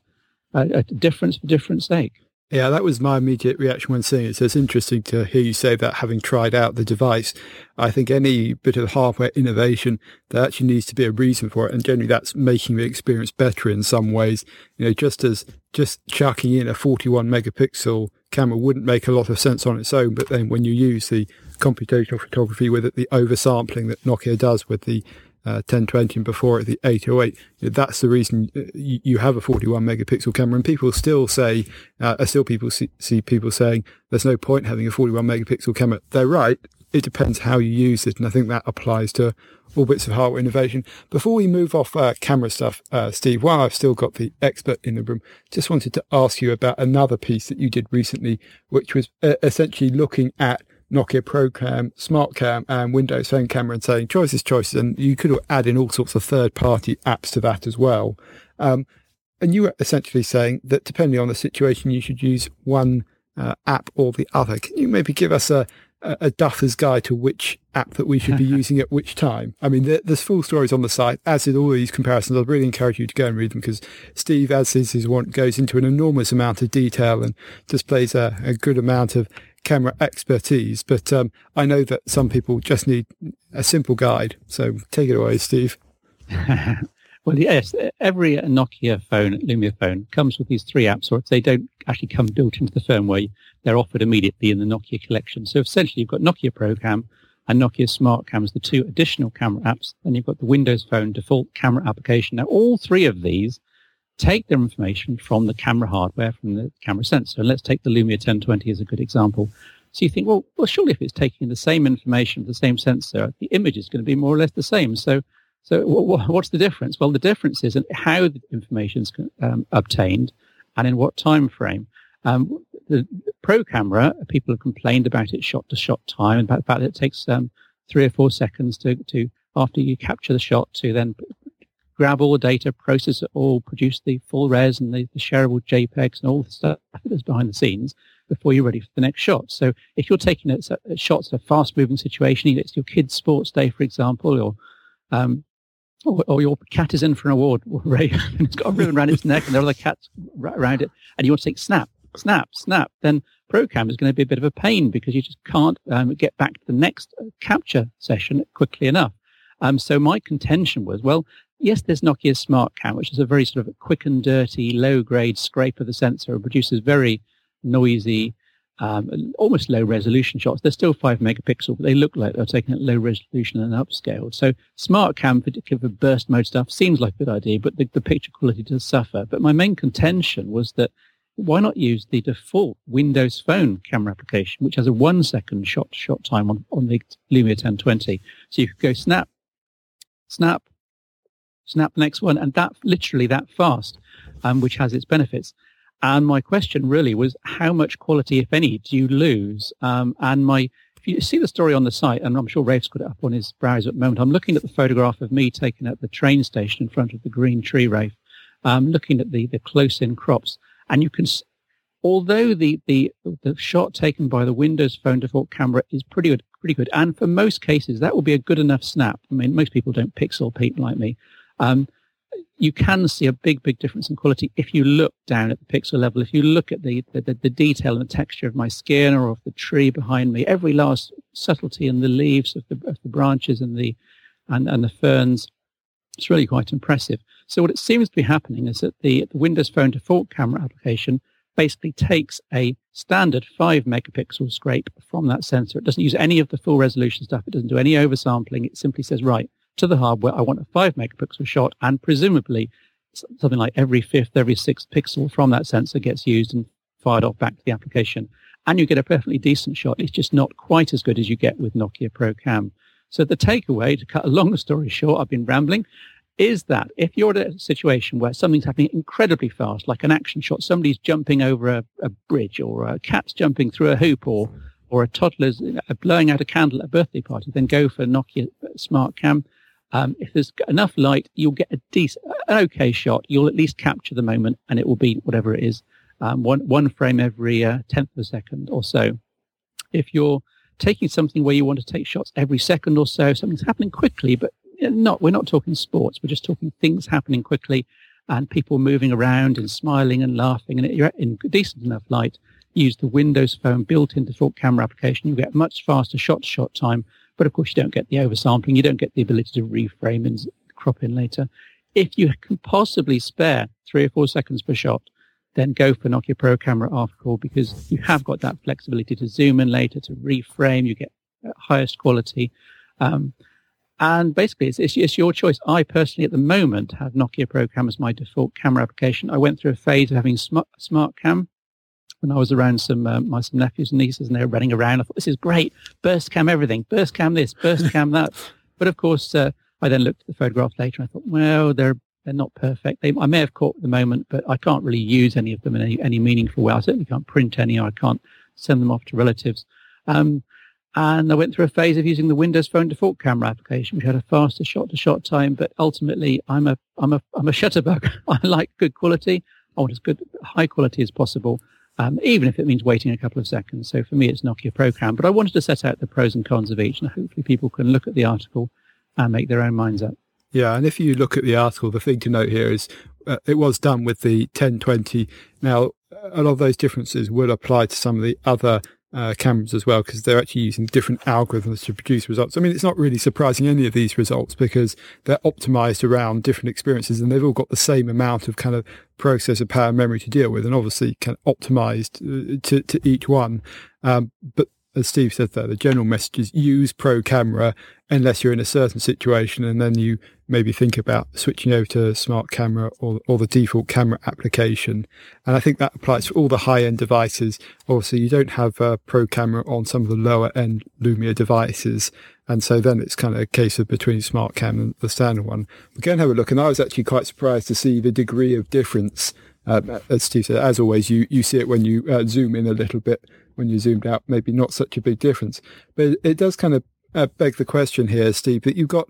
Speaker 1: a, a difference for different sake.
Speaker 2: Yeah, that was my immediate reaction when seeing it. So it's interesting to hear you say that having tried out the device. I think any bit of hardware innovation, there actually needs to be a reason for it. And generally that's making the experience better in some ways. You know, just as just chucking in a 41 megapixel camera wouldn't make a lot of sense on its own. But then when you use the computational photography with it, the oversampling that Nokia does with the uh, 1020 and before it the 808. That's the reason uh, you, have a 41 megapixel camera, and people still say, uh, still people see, see people saying there's no point having a 41 megapixel camera. They're right. It depends how you use it, and I think that applies to all bits of hardware innovation. Before we move off uh, camera stuff, uh, Steve, while I've still got the expert in the room, just wanted to ask you about another piece that you did recently, which was uh, essentially looking at Nokia ProCam, SmartCam, and Windows Phone Camera, and saying choices, choices, and you could add in all sorts of third-party apps to that as well. Um, and you were essentially saying that depending on the situation, you should use one uh, app or the other. Can you maybe give us a, a duffer's guide to which app that we should be using at which time. I mean, there's full stories on the site, as did all these comparisons. I'd really encourage you to go and read them because Steve, as is his one, goes into an enormous amount of detail and displays a, a good amount of camera expertise, but um, I know that some people just need a simple guide. So take it away, Steve.
Speaker 1: Well, yes, every Nokia phone, Lumia phone, comes with these three apps, or if they don't actually come built into the firmware. They're offered immediately in the Nokia collection. So essentially, you've got Nokia ProCam and Nokia Smart Cam as the two additional camera apps. and you've got the Windows Phone default camera application. Now, all three of these take their information from the camera hardware, from the camera sensor. And let's take the Lumia 1020 as a good example. So you think, well, well, surely if it's taking the same information, the same sensor, the image is going to be more or less the same. So, so what's the difference? Well, the difference is in how the information is um, obtained and in what time frame. Um, the pro camera, people have complained about its shot to shot time and about that it takes um, three or four seconds to, to, after you capture the shot to then grab all the data, process it all, produce the full res and the, the shareable JPEGs and all the stuff that's behind the scenes before you're ready for the next shot. So if you're taking a, a shots at a fast moving situation, it's your kid's sports day, for example, or, um, or, or, your cat is in for an award, Rafe, and it's got a ribbon around its neck and there are other cats around it, and you want to take snap, snap, snap, then ProCam is going to be a bit of a pain because you just can't um, get back to the next uh, capture session quickly enough. Um, so my contention was, well, yes, there's Nokia Smart Cam, which is a very sort of quick and dirty, low grade scrape of the sensor and produces very noisy, um, almost low resolution shots. They're still five megapixel, but they look like they're taken at low resolution and upscaled. So smart cam, particularly for burst mode stuff, seems like a good idea, but the, the picture quality does suffer. But my main contention was that why not use the default Windows Phone camera application, which has a one second shot shot time on, on the Lumia 1020. So you could go snap, snap, snap the next one, and that literally that fast, um, which has its benefits. And my question really was, how much quality, if any, do you lose? Um, and my, if you see the story on the site, and I'm sure Rafe's got it up on his browser at the moment, I'm looking at the photograph of me taken at the train station in front of the green tree, Rafe, um, looking at the, the close-in crops. And you can, although the, the, the shot taken by the Windows Phone default camera is pretty good, pretty good. And for most cases, that will be a good enough snap. I mean, most people don't pixel peep like me. Um, you can see a big, big difference in quality if you look down at the pixel level. If you look at the, the, the detail and the texture of my skin or of the tree behind me, every last subtlety in the leaves of the, of the branches and the, and, and the ferns, it's really quite impressive. So what it seems to be happening is that the, the Windows Phone default camera application basically takes a standard five megapixel scrape from that sensor. It doesn't use any of the full resolution stuff. It doesn't do any oversampling. It simply says, right, to the hardware, I want a five megapixel shot, and presumably something like every fifth, every sixth pixel from that sensor gets used and fired off back to the application. And you get a perfectly decent shot. It's just not quite as good as you get with Nokia Pro Cam. So the takeaway, to cut a long story short, I've been rambling, is that if you're in a situation where something's happening incredibly fast, like an action shot, somebody's jumping over a, a bridge or a cat's jumping through a hoop or, or a toddler's uh, blowing out a candle at a birthday party, then go for Nokia uh, Smart Cam. Um, if there's enough light, you'll get a decent, an okay shot. You'll at least capture the moment, and it will be whatever it is, um, one one frame every uh, tenth of a second or so. If you're taking something where you want to take shots every second or so, something's happening quickly, but not we're not talking sports. We're just talking things happening quickly, and people moving around and smiling and laughing, and you're in decent enough light. Use the Windows Phone built-in default camera application. You get much faster shot-to-shot time but of course, you don't get the oversampling. You don't get the ability to reframe and crop in later. If you can possibly spare three or four seconds per shot, then go for Nokia Pro Camera after all because you have got that flexibility to zoom in later, to reframe. You get highest quality. Um, and basically, it's, it's, it's, your choice. I personally, at the moment, have Nokia Pro Cam as my default camera application. I went through a phase of having smart, smart cam when I was around some uh, my some nephews and nieces, and they were running around. I thought this is great. Burst cam everything. Burst cam this. Burst cam that. But of course, uh, I then looked at the photograph later. and I thought, well, they're they're not perfect. They, I may have caught at the moment, but I can't really use any of them in any, any meaningful way. I certainly can't print any. I can't send them off to relatives. Um, and I went through a phase of using the Windows Phone default camera application, which had a faster shot-to-shot time. But ultimately, I'm a I'm a I'm a shutterbug. I like good quality. I want as good high quality as possible um, even if it means waiting a couple of seconds. So for me, it's Nokia ProCam. But I wanted to set out the pros and cons of each, and hopefully people can look at the article and make their own minds up.
Speaker 2: Yeah, and if you look at the article, the thing to note here is uh, it was done with the 1020. Now, a lot of those differences would apply to some of the other uh, cameras as well because they're actually using different algorithms to produce results. I mean, it's not really surprising any of these results because they're optimized around different experiences and they've all got the same amount of kind of processor power and memory to deal with and obviously kind of optimized uh, to, to each one. Um, but as Steve said there, the general message is use Pro Camera unless you're in a certain situation, and then you maybe think about switching over to Smart Camera or, or the default camera application. And I think that applies to all the high end devices. Obviously, you don't have a Pro Camera on some of the lower end Lumia devices. And so then it's kind of a case of between Smart Cam and the standard one. We can have a look, and I was actually quite surprised to see the degree of difference. Uh, as Steve said, as always, you, you see it when you uh, zoom in a little bit when you zoomed out, maybe not such a big difference. But it does kind of uh, beg the question here, Steve, that you've got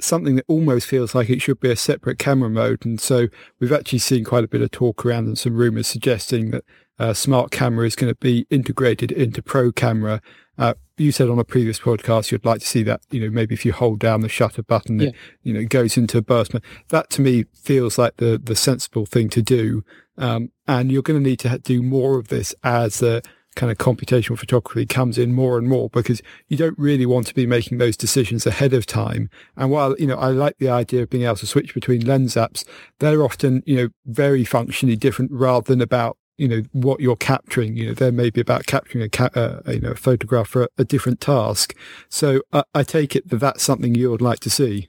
Speaker 2: something that almost feels like it should be a separate camera mode. And so we've actually seen quite a bit of talk around and some rumors suggesting that uh, smart camera is going to be integrated into pro camera. Uh, you said on a previous podcast you'd like to see that, you know, maybe if you hold down the shutter button, yeah. it, you know, goes into burst mode. That to me feels like the, the sensible thing to do. Um, and you're going to need to do more of this as a, kind of computational photography comes in more and more because you don't really want to be making those decisions ahead of time. And while, you know, I like the idea of being able to switch between lens apps, they're often, you know, very functionally different rather than about you know what you're capturing. You know there may be about capturing a, ca- uh, you know a photograph for a, a different task. So uh, i take it that that's something you would like to see.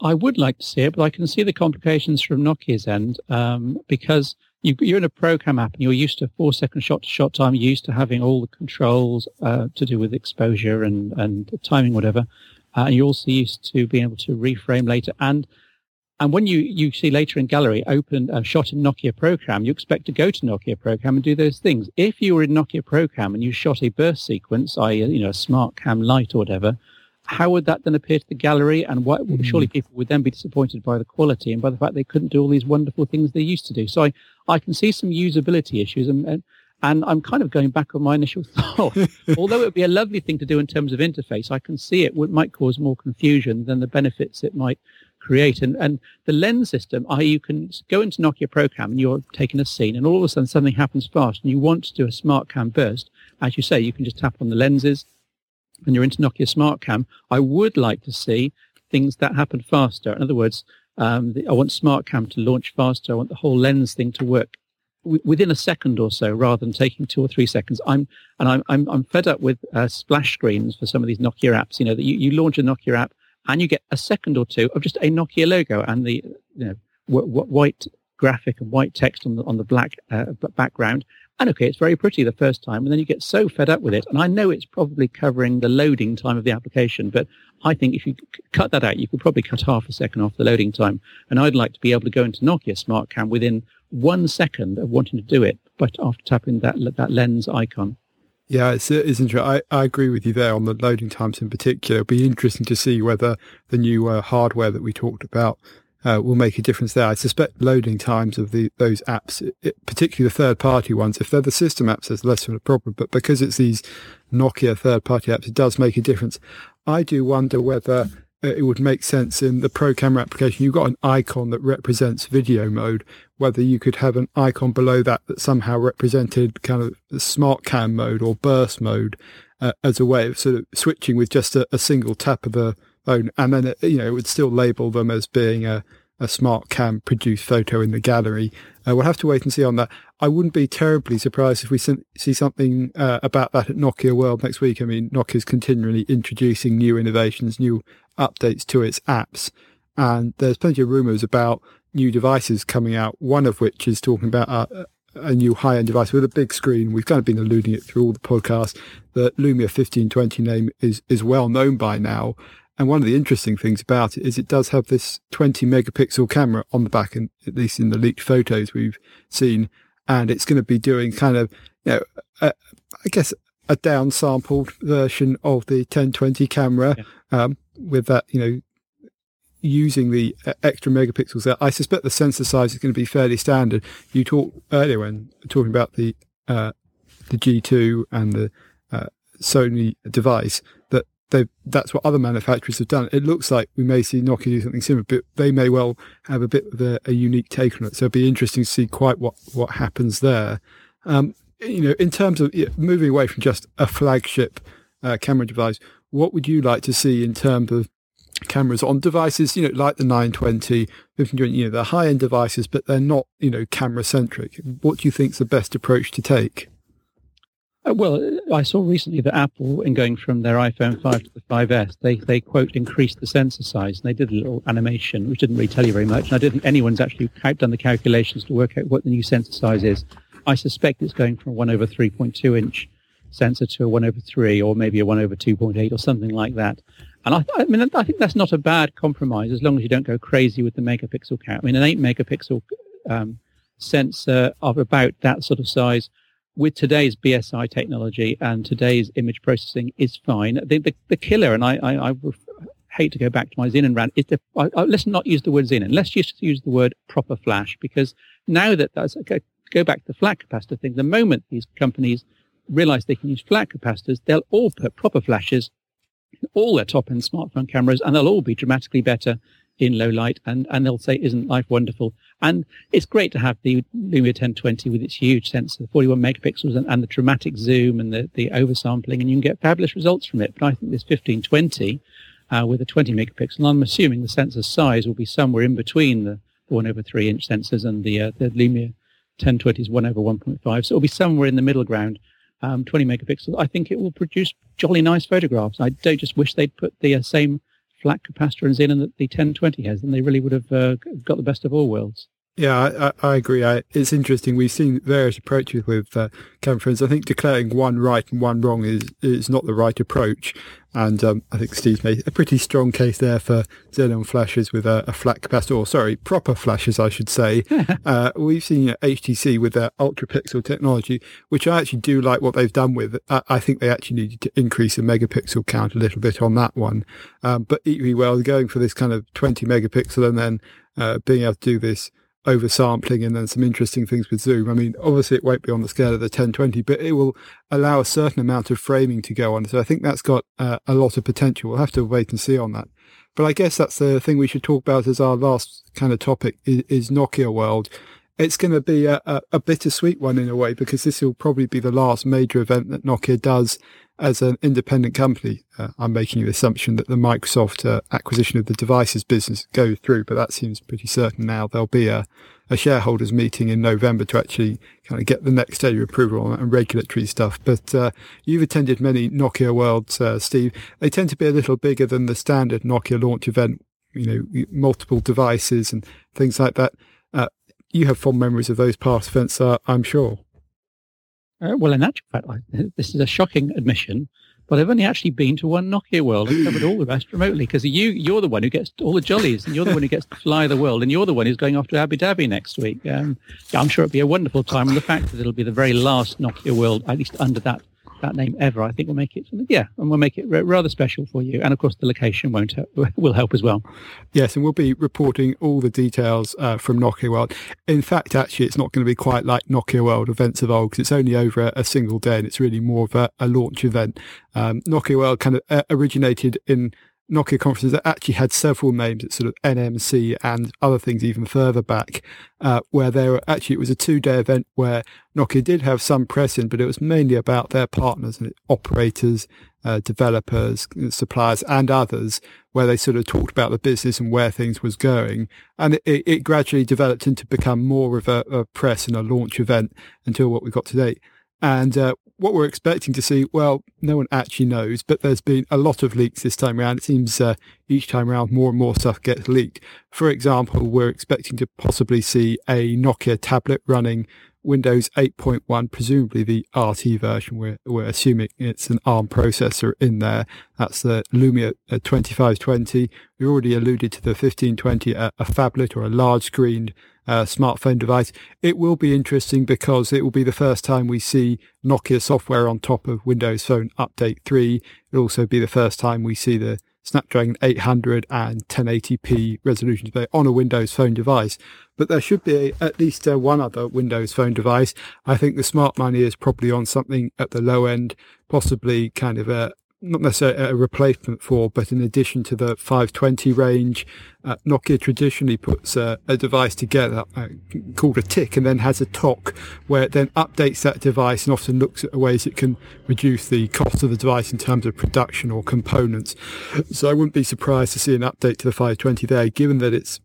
Speaker 1: I would like to see it but i can see the complications from nokia's end um, because you, are in a ProCam app and you're used to four second shot to shot time, you're used to having all the controls uh, to do with exposure and, and timing, whatever. Uh, and you're also used to being able to reframe later. And and when you, you see later in gallery open a shot in Nokia ProCam, you expect to go to Nokia ProCam and do those things. If you were in Nokia ProCam and you shot a burst sequence, i.e., you know, a smart cam light or whatever, how would that then appear to the gallery? And what, mm. surely people would then be disappointed by the quality and by the fact they couldn't do all these wonderful things they used to do. So I, I can see some usability issues and, and, and I'm kind of going back on my initial thought. Although it would be a lovely thing to do in terms of interface, I can see it would, might cause more confusion than the benefits it might create. And, and the lens system, i.e. you can go into Nokia Procam and you're taking a scene and all of a sudden something happens fast and you want to do a smart cam burst. As you say, you can just tap on the lenses and you're into Nokia Smart Cam, I would like to see things that happen faster. In other words, um, the, I want Smart Cam to launch faster. I want the whole lens thing to work w- within a second or so, rather than taking two or three seconds. I'm and I'm I'm, I'm fed up with uh, splash screens for some of these Nokia apps. You know that you, you launch a Nokia app and you get a second or two of just a Nokia logo and the you know w- w- white graphic and white text on the on the black uh, background, and okay, it's very pretty the first time, and then you get so fed up with it. And I know it's probably covering the loading time of the application, but I think if you cut that out, you could probably cut half a second off the loading time. And I'd like to be able to go into Nokia Smart Cam within one second of wanting to do it, but after tapping that that lens icon.
Speaker 2: Yeah, it's, it's interesting. I, I agree with you there on the loading times in particular. It'll be interesting to see whether the new uh, hardware that we talked about uh, will make a difference there. I suspect loading times of the those apps, it, particularly the third party ones, if they're the system apps, there's less of a problem. But because it's these Nokia third party apps, it does make a difference. I do wonder whether uh, it would make sense in the pro camera application. You've got an icon that represents video mode, whether you could have an icon below that that somehow represented kind of smart cam mode or burst mode uh, as a way of sort of switching with just a, a single tap of the own, and then it, you know it would still label them as being a, a smart cam produced photo in the gallery. Uh, we'll have to wait and see on that. I wouldn't be terribly surprised if we see something uh, about that at Nokia World next week. I mean, Nokia is continually introducing new innovations, new updates to its apps, and there's plenty of rumours about new devices coming out. One of which is talking about a, a new high-end device with a big screen. We've kind of been alluding it through all the podcasts. The Lumia 1520 name is is well known by now, and one of the interesting things about it is it does have this 20 megapixel camera on the back, and at least in the leaked photos we've seen. And it's going to be doing kind of, you know, I guess a downsampled version of the 1020 camera yeah. um, with that, you know, using the uh, extra megapixels there. I suspect the sensor size is going to be fairly standard. You talked earlier when talking about the uh, the G2 and the uh, Sony device that that's what other manufacturers have done. It looks like we may see Nokia do something similar, but they may well have a bit of a, a unique take on it. So it'll be interesting to see quite what, what happens there. Um, you know, in terms of moving away from just a flagship uh, camera device, what would you like to see in terms of cameras on devices, you know, like the 920, you know, the high end devices, but they're not, you know, camera centric. What do you think is the best approach to take?
Speaker 1: Uh, well, I saw recently that Apple, in going from their iPhone 5 to the 5S, they, they quote increased the sensor size, and they did a little animation, which didn't really tell you very much. And I don't think anyone's actually done the calculations to work out what the new sensor size is. I suspect it's going from one over 3.2 inch sensor to a one over three, or maybe a one over 2.8, or something like that. And I, I mean, I think that's not a bad compromise as long as you don't go crazy with the megapixel count. I mean, an eight megapixel um, sensor of about that sort of size with today's BSI technology and today's image processing is fine. The, the, the killer, and I, I, I, hate to go back to my Xenon rant, is the, I, I, let's not use the word Xenon. Let's just use the word proper flash because now that that's, okay, go back to the flat capacitor thing, the moment these companies realize they can use flat capacitors, they'll all put proper flashes in all their top end smartphone cameras and they'll all be dramatically better in low light and, and they'll say, isn't life wonderful? And it's great to have the Lumia 1020 with its huge sensor, 41 megapixels and, and the dramatic zoom and the, the oversampling and you can get fabulous results from it. But I think this 1520 uh, with a 20 megapixel, I'm assuming the sensor size will be somewhere in between the, the 1 over 3 inch sensors and the, uh, the Lumia 1020 is 1 over 1.5. So it'll be somewhere in the middle ground. Um, 20 megapixels, I think it will produce jolly nice photographs. I don't just wish they'd put the uh, same flat capacitors in and that the 1020 has, then they really would have uh, got the best of all worlds.
Speaker 2: Yeah, I, I agree. I, it's interesting. We've seen various approaches with uh, phones. I think declaring one right and one wrong is is not the right approach. And um, I think Steve made a pretty strong case there for xenon flashes with a, a flat capacitor, or sorry, proper flashes, I should say. uh, we've seen HTC with their ultra pixel technology, which I actually do like what they've done with. I, I think they actually needed to increase the megapixel count a little bit on that one. Um, but equally well, going for this kind of 20 megapixel and then uh, being able to do this oversampling and then some interesting things with zoom. I mean, obviously it won't be on the scale of the 1020, but it will allow a certain amount of framing to go on. So I think that's got uh, a lot of potential. We'll have to wait and see on that. But I guess that's the thing we should talk about as our last kind of topic is, is Nokia World. It's going to be a, a, a bittersweet one in a way because this will probably be the last major event that Nokia does as an independent company, uh, I'm making the assumption that the Microsoft uh, acquisition of the devices business goes through, but that seems pretty certain now. There'll be a, a shareholders meeting in November to actually kind of get the next stage of approval and regulatory stuff. But uh, you've attended many Nokia Worlds, uh, Steve. They tend to be a little bigger than the standard Nokia launch event, you know, multiple devices and things like that. Uh, you have fond memories of those past events, I'm sure.
Speaker 1: Uh, well, in actual fact, this is a shocking admission, but I've only actually been to one Nokia World. I've covered all the rest remotely because you, you're the one who gets all the jollies, and you're the one who gets to fly the world, and you're the one who's going off to Abu Dhabi next week. Um, I'm sure it'll be a wonderful time, and the fact that it'll be the very last Nokia World, at least under that that name ever, I think we'll make it, yeah, and we'll make it rather special for you. And of course, the location won't help, will help as well.
Speaker 2: Yes, and we'll be reporting all the details uh, from Nokia World. In fact, actually, it's not going to be quite like Nokia World events of old because it's only over a, a, single day, and it's really more of a, a launch event. Um, Nokia World kind of uh, originated in Nokia conferences that actually had several names at sort of NMC and other things even further back, uh, where they were actually, it was a two day event where Nokia did have some press in, but it was mainly about their partners and operators, uh, developers, suppliers and others, where they sort of talked about the business and where things was going. And it, it gradually developed into become more of a, a press and a launch event until what we got today. And uh, what we're expecting to see, well, no one actually knows, but there's been a lot of leaks this time around. It seems uh, each time around more and more stuff gets leaked. For example, we're expecting to possibly see a Nokia tablet running Windows 8.1, presumably the RT version. We're, we're assuming it's an ARM processor in there. That's the Lumia 2520. We already alluded to the 1520, a, a phablet or a large screened uh, smartphone device. It will be interesting because it will be the first time we see Nokia software on top of Windows Phone Update 3. It'll also be the first time we see the Snapdragon 800 and 1080p resolution display on a Windows Phone device. But there should be at least uh, one other Windows Phone device. I think the smart money is probably on something at the low end, possibly kind of a not necessarily a replacement for, but in addition to the 520 range, uh, Nokia traditionally puts a, a device together uh, called a tick and then has a tock where it then updates that device and often looks at ways it can reduce the cost of the device in terms of production or components. So I wouldn't be surprised to see an update to the 520 there, given that it's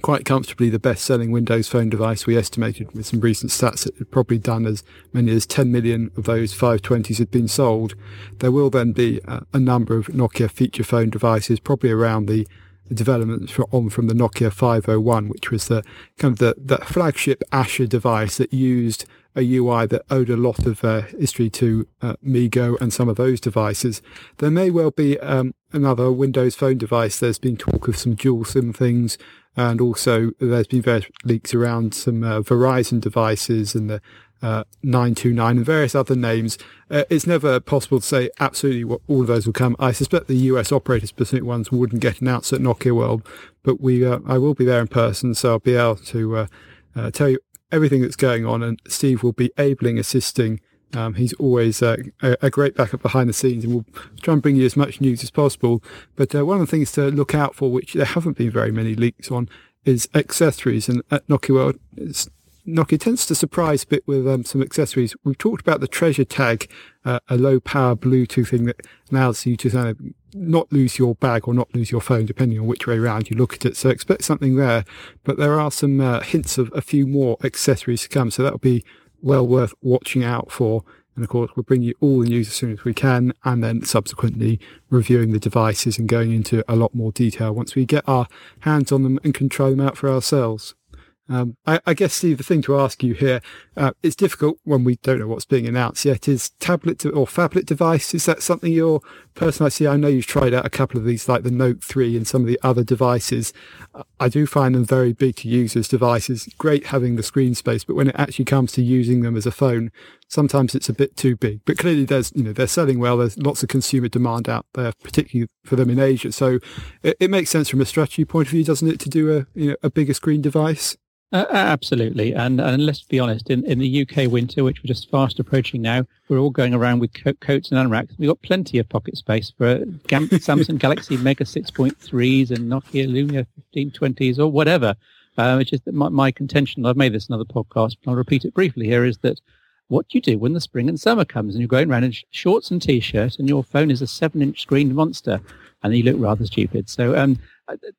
Speaker 2: quite comfortably the best selling Windows Phone device. We estimated with some recent stats that it had probably done as many as 10 million of those 520s had been sold. There will then be a, a number of Nokia feature phone devices, probably around the, the developments on from the Nokia 501, which was the kind of the, the flagship Asha device that used a UI that owed a lot of uh, history to uh, MeeGo and some of those devices. There may well be um, another Windows Phone device. There's been talk of some dual SIM things and also, there's been various leaks around some uh, Verizon devices and the uh, 929 and various other names. Uh, it's never possible to say absolutely what all of those will come. I suspect the US operator specific ones wouldn't get announced at Nokia World, but we uh, I will be there in person, so I'll be able to uh, uh, tell you everything that's going on, and Steve will be abling assisting um, he's always uh, a, a, great backup behind the scenes and we'll try and bring you as much news as possible. But uh, one of the things to look out for, which there haven't been very many leaks on, is accessories. And at Nokia World, Nokia tends to surprise a bit with um, some accessories. We've talked about the Treasure Tag, uh, a low power Bluetooth thing that allows you to not lose your bag or not lose your phone, depending on which way around you look at it. So expect something there. But there are some uh, hints of a few more accessories to come. So that'll be well worth watching out for. And of course, we'll bring you all the news as soon as we can, and then subsequently reviewing the devices and going into a lot more detail once we get our hands on them and can try them out for ourselves. Um, I, I, guess, Steve, the thing to ask you here, uh, it's difficult when we don't know what's being announced yet, is tablet to, or phablet device, is that something you're personally, I see, I know you've tried out a couple of these, like the Note 3 and some of the other devices. I do find them very big to use as devices. Great having the screen space, but when it actually comes to using them as a phone, sometimes it's a bit too big. But clearly there's, you know, they're selling well. There's lots of consumer demand out there, particularly for them in Asia. So it, it makes sense from a strategy point of view, doesn't it, to do a, you know, a bigger screen device?
Speaker 1: Uh, absolutely, and and let's be honest. In in the UK winter, which we're just fast approaching now, we're all going around with co- coats and anoraks. We've got plenty of pocket space for Gam- Samsung Galaxy Mega 6.3s and Nokia Lumia 1520s or whatever. Uh, it's just that my, my contention. I've made this in another podcast, but I'll repeat it briefly here. Is that what do you do when the spring and summer comes and you're going around in sh- shorts and t-shirt and your phone is a seven-inch screen monster and you look rather stupid. So um,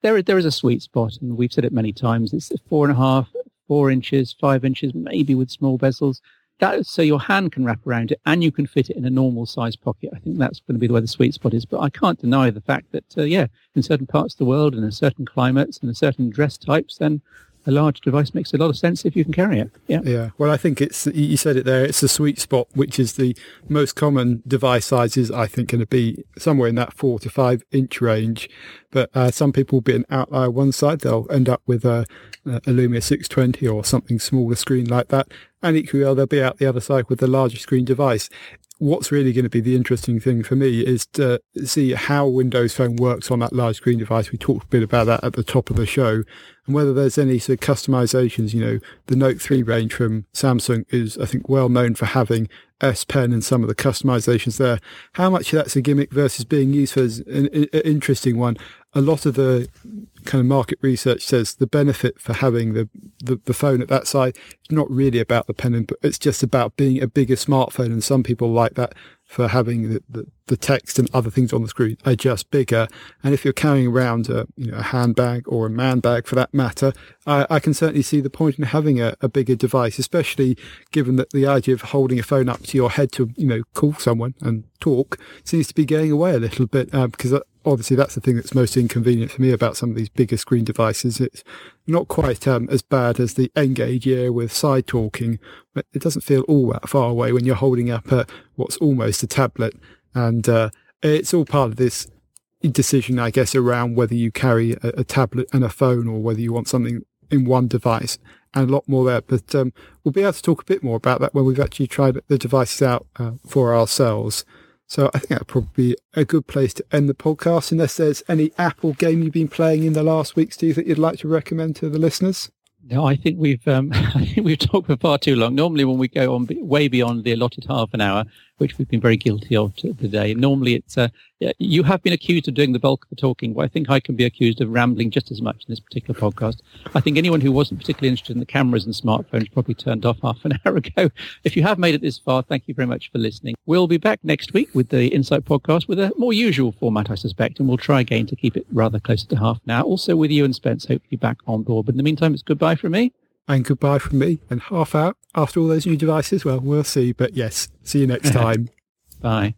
Speaker 1: there, there is a sweet spot, and we've said it many times. It's four and a half, four inches, five inches, maybe with small bezels. That, so your hand can wrap around it and you can fit it in a normal size pocket. I think that's going to be the way the sweet spot is. But I can't deny the fact that, uh, yeah, in certain parts of the world and in certain climates and in certain dress types, then a large device makes a lot of sense if you can carry it. Yeah.
Speaker 2: Yeah. Well, I think it's, you said it there, it's the sweet spot, which is the most common device sizes, I think, going to be somewhere in that four to five inch range. But uh, some people will be an outlier one side. They'll end up with a, a Lumia 620 or something smaller screen like that. And equally they'll be out the other side with the larger screen device what's really going to be the interesting thing for me is to see how Windows Phone works on that large screen device. We talked a bit about that at the top of the show and whether there's any sort of customizations. You know, the Note 3 range from Samsung is, I think, well known for having S Pen and some of the customizations there. How much that's a gimmick versus being used as an, an interesting one? A lot of the kind of market research says the benefit for having the, the, the phone at that size is not really about the pen, but it's just about being a bigger smartphone. And some people like that for having the, the, the, text and other things on the screen are just bigger. And if you're carrying around a, you know, a handbag or a man bag for that matter, I, I can certainly see the point in having a, a, bigger device, especially given that the idea of holding a phone up to your head to, you know, call someone and talk seems to be going away a little bit, uh, because obviously that's the thing that's most inconvenient for me about some of these bigger screen devices. It's not quite um, as bad as the N-Gage Ear with side talking, but it doesn't feel all that far away when you're holding up a, what's almost a tablet. And uh, it's all part of this decision, I guess, around whether you carry a, a, tablet and a phone or whether you want something in one device and a lot more there. But um, we'll be able to talk a bit more about that when we've actually tried the devices out uh, for ourselves. So I think that'd probably be a good place to end the podcast, unless there's any Apple game you've been playing in the last week, Steve, that you'd like to recommend to the listeners.
Speaker 1: No, I think we've um, I think we've talked for far too long. Normally, when we go on way beyond the allotted half an hour, which we've been very guilty of today, normally it's uh, you have been accused of doing the bulk of the talking, but I think I can be accused of rambling just as much in this particular podcast. I think anyone who wasn't particularly interested in the cameras and smartphones probably turned off half an hour ago. If you have made it this far, thank you very much for listening. We'll be back next week with the Insight podcast with a more usual format, I suspect, and we'll try again to keep it rather closer to half hour. Also with you and Spence, hopefully back on board. But in the meantime, it's goodbye from me.
Speaker 2: And goodbye from me. And half out after all those new devices. Well, we'll see. But yes, see you next time.
Speaker 1: Bye.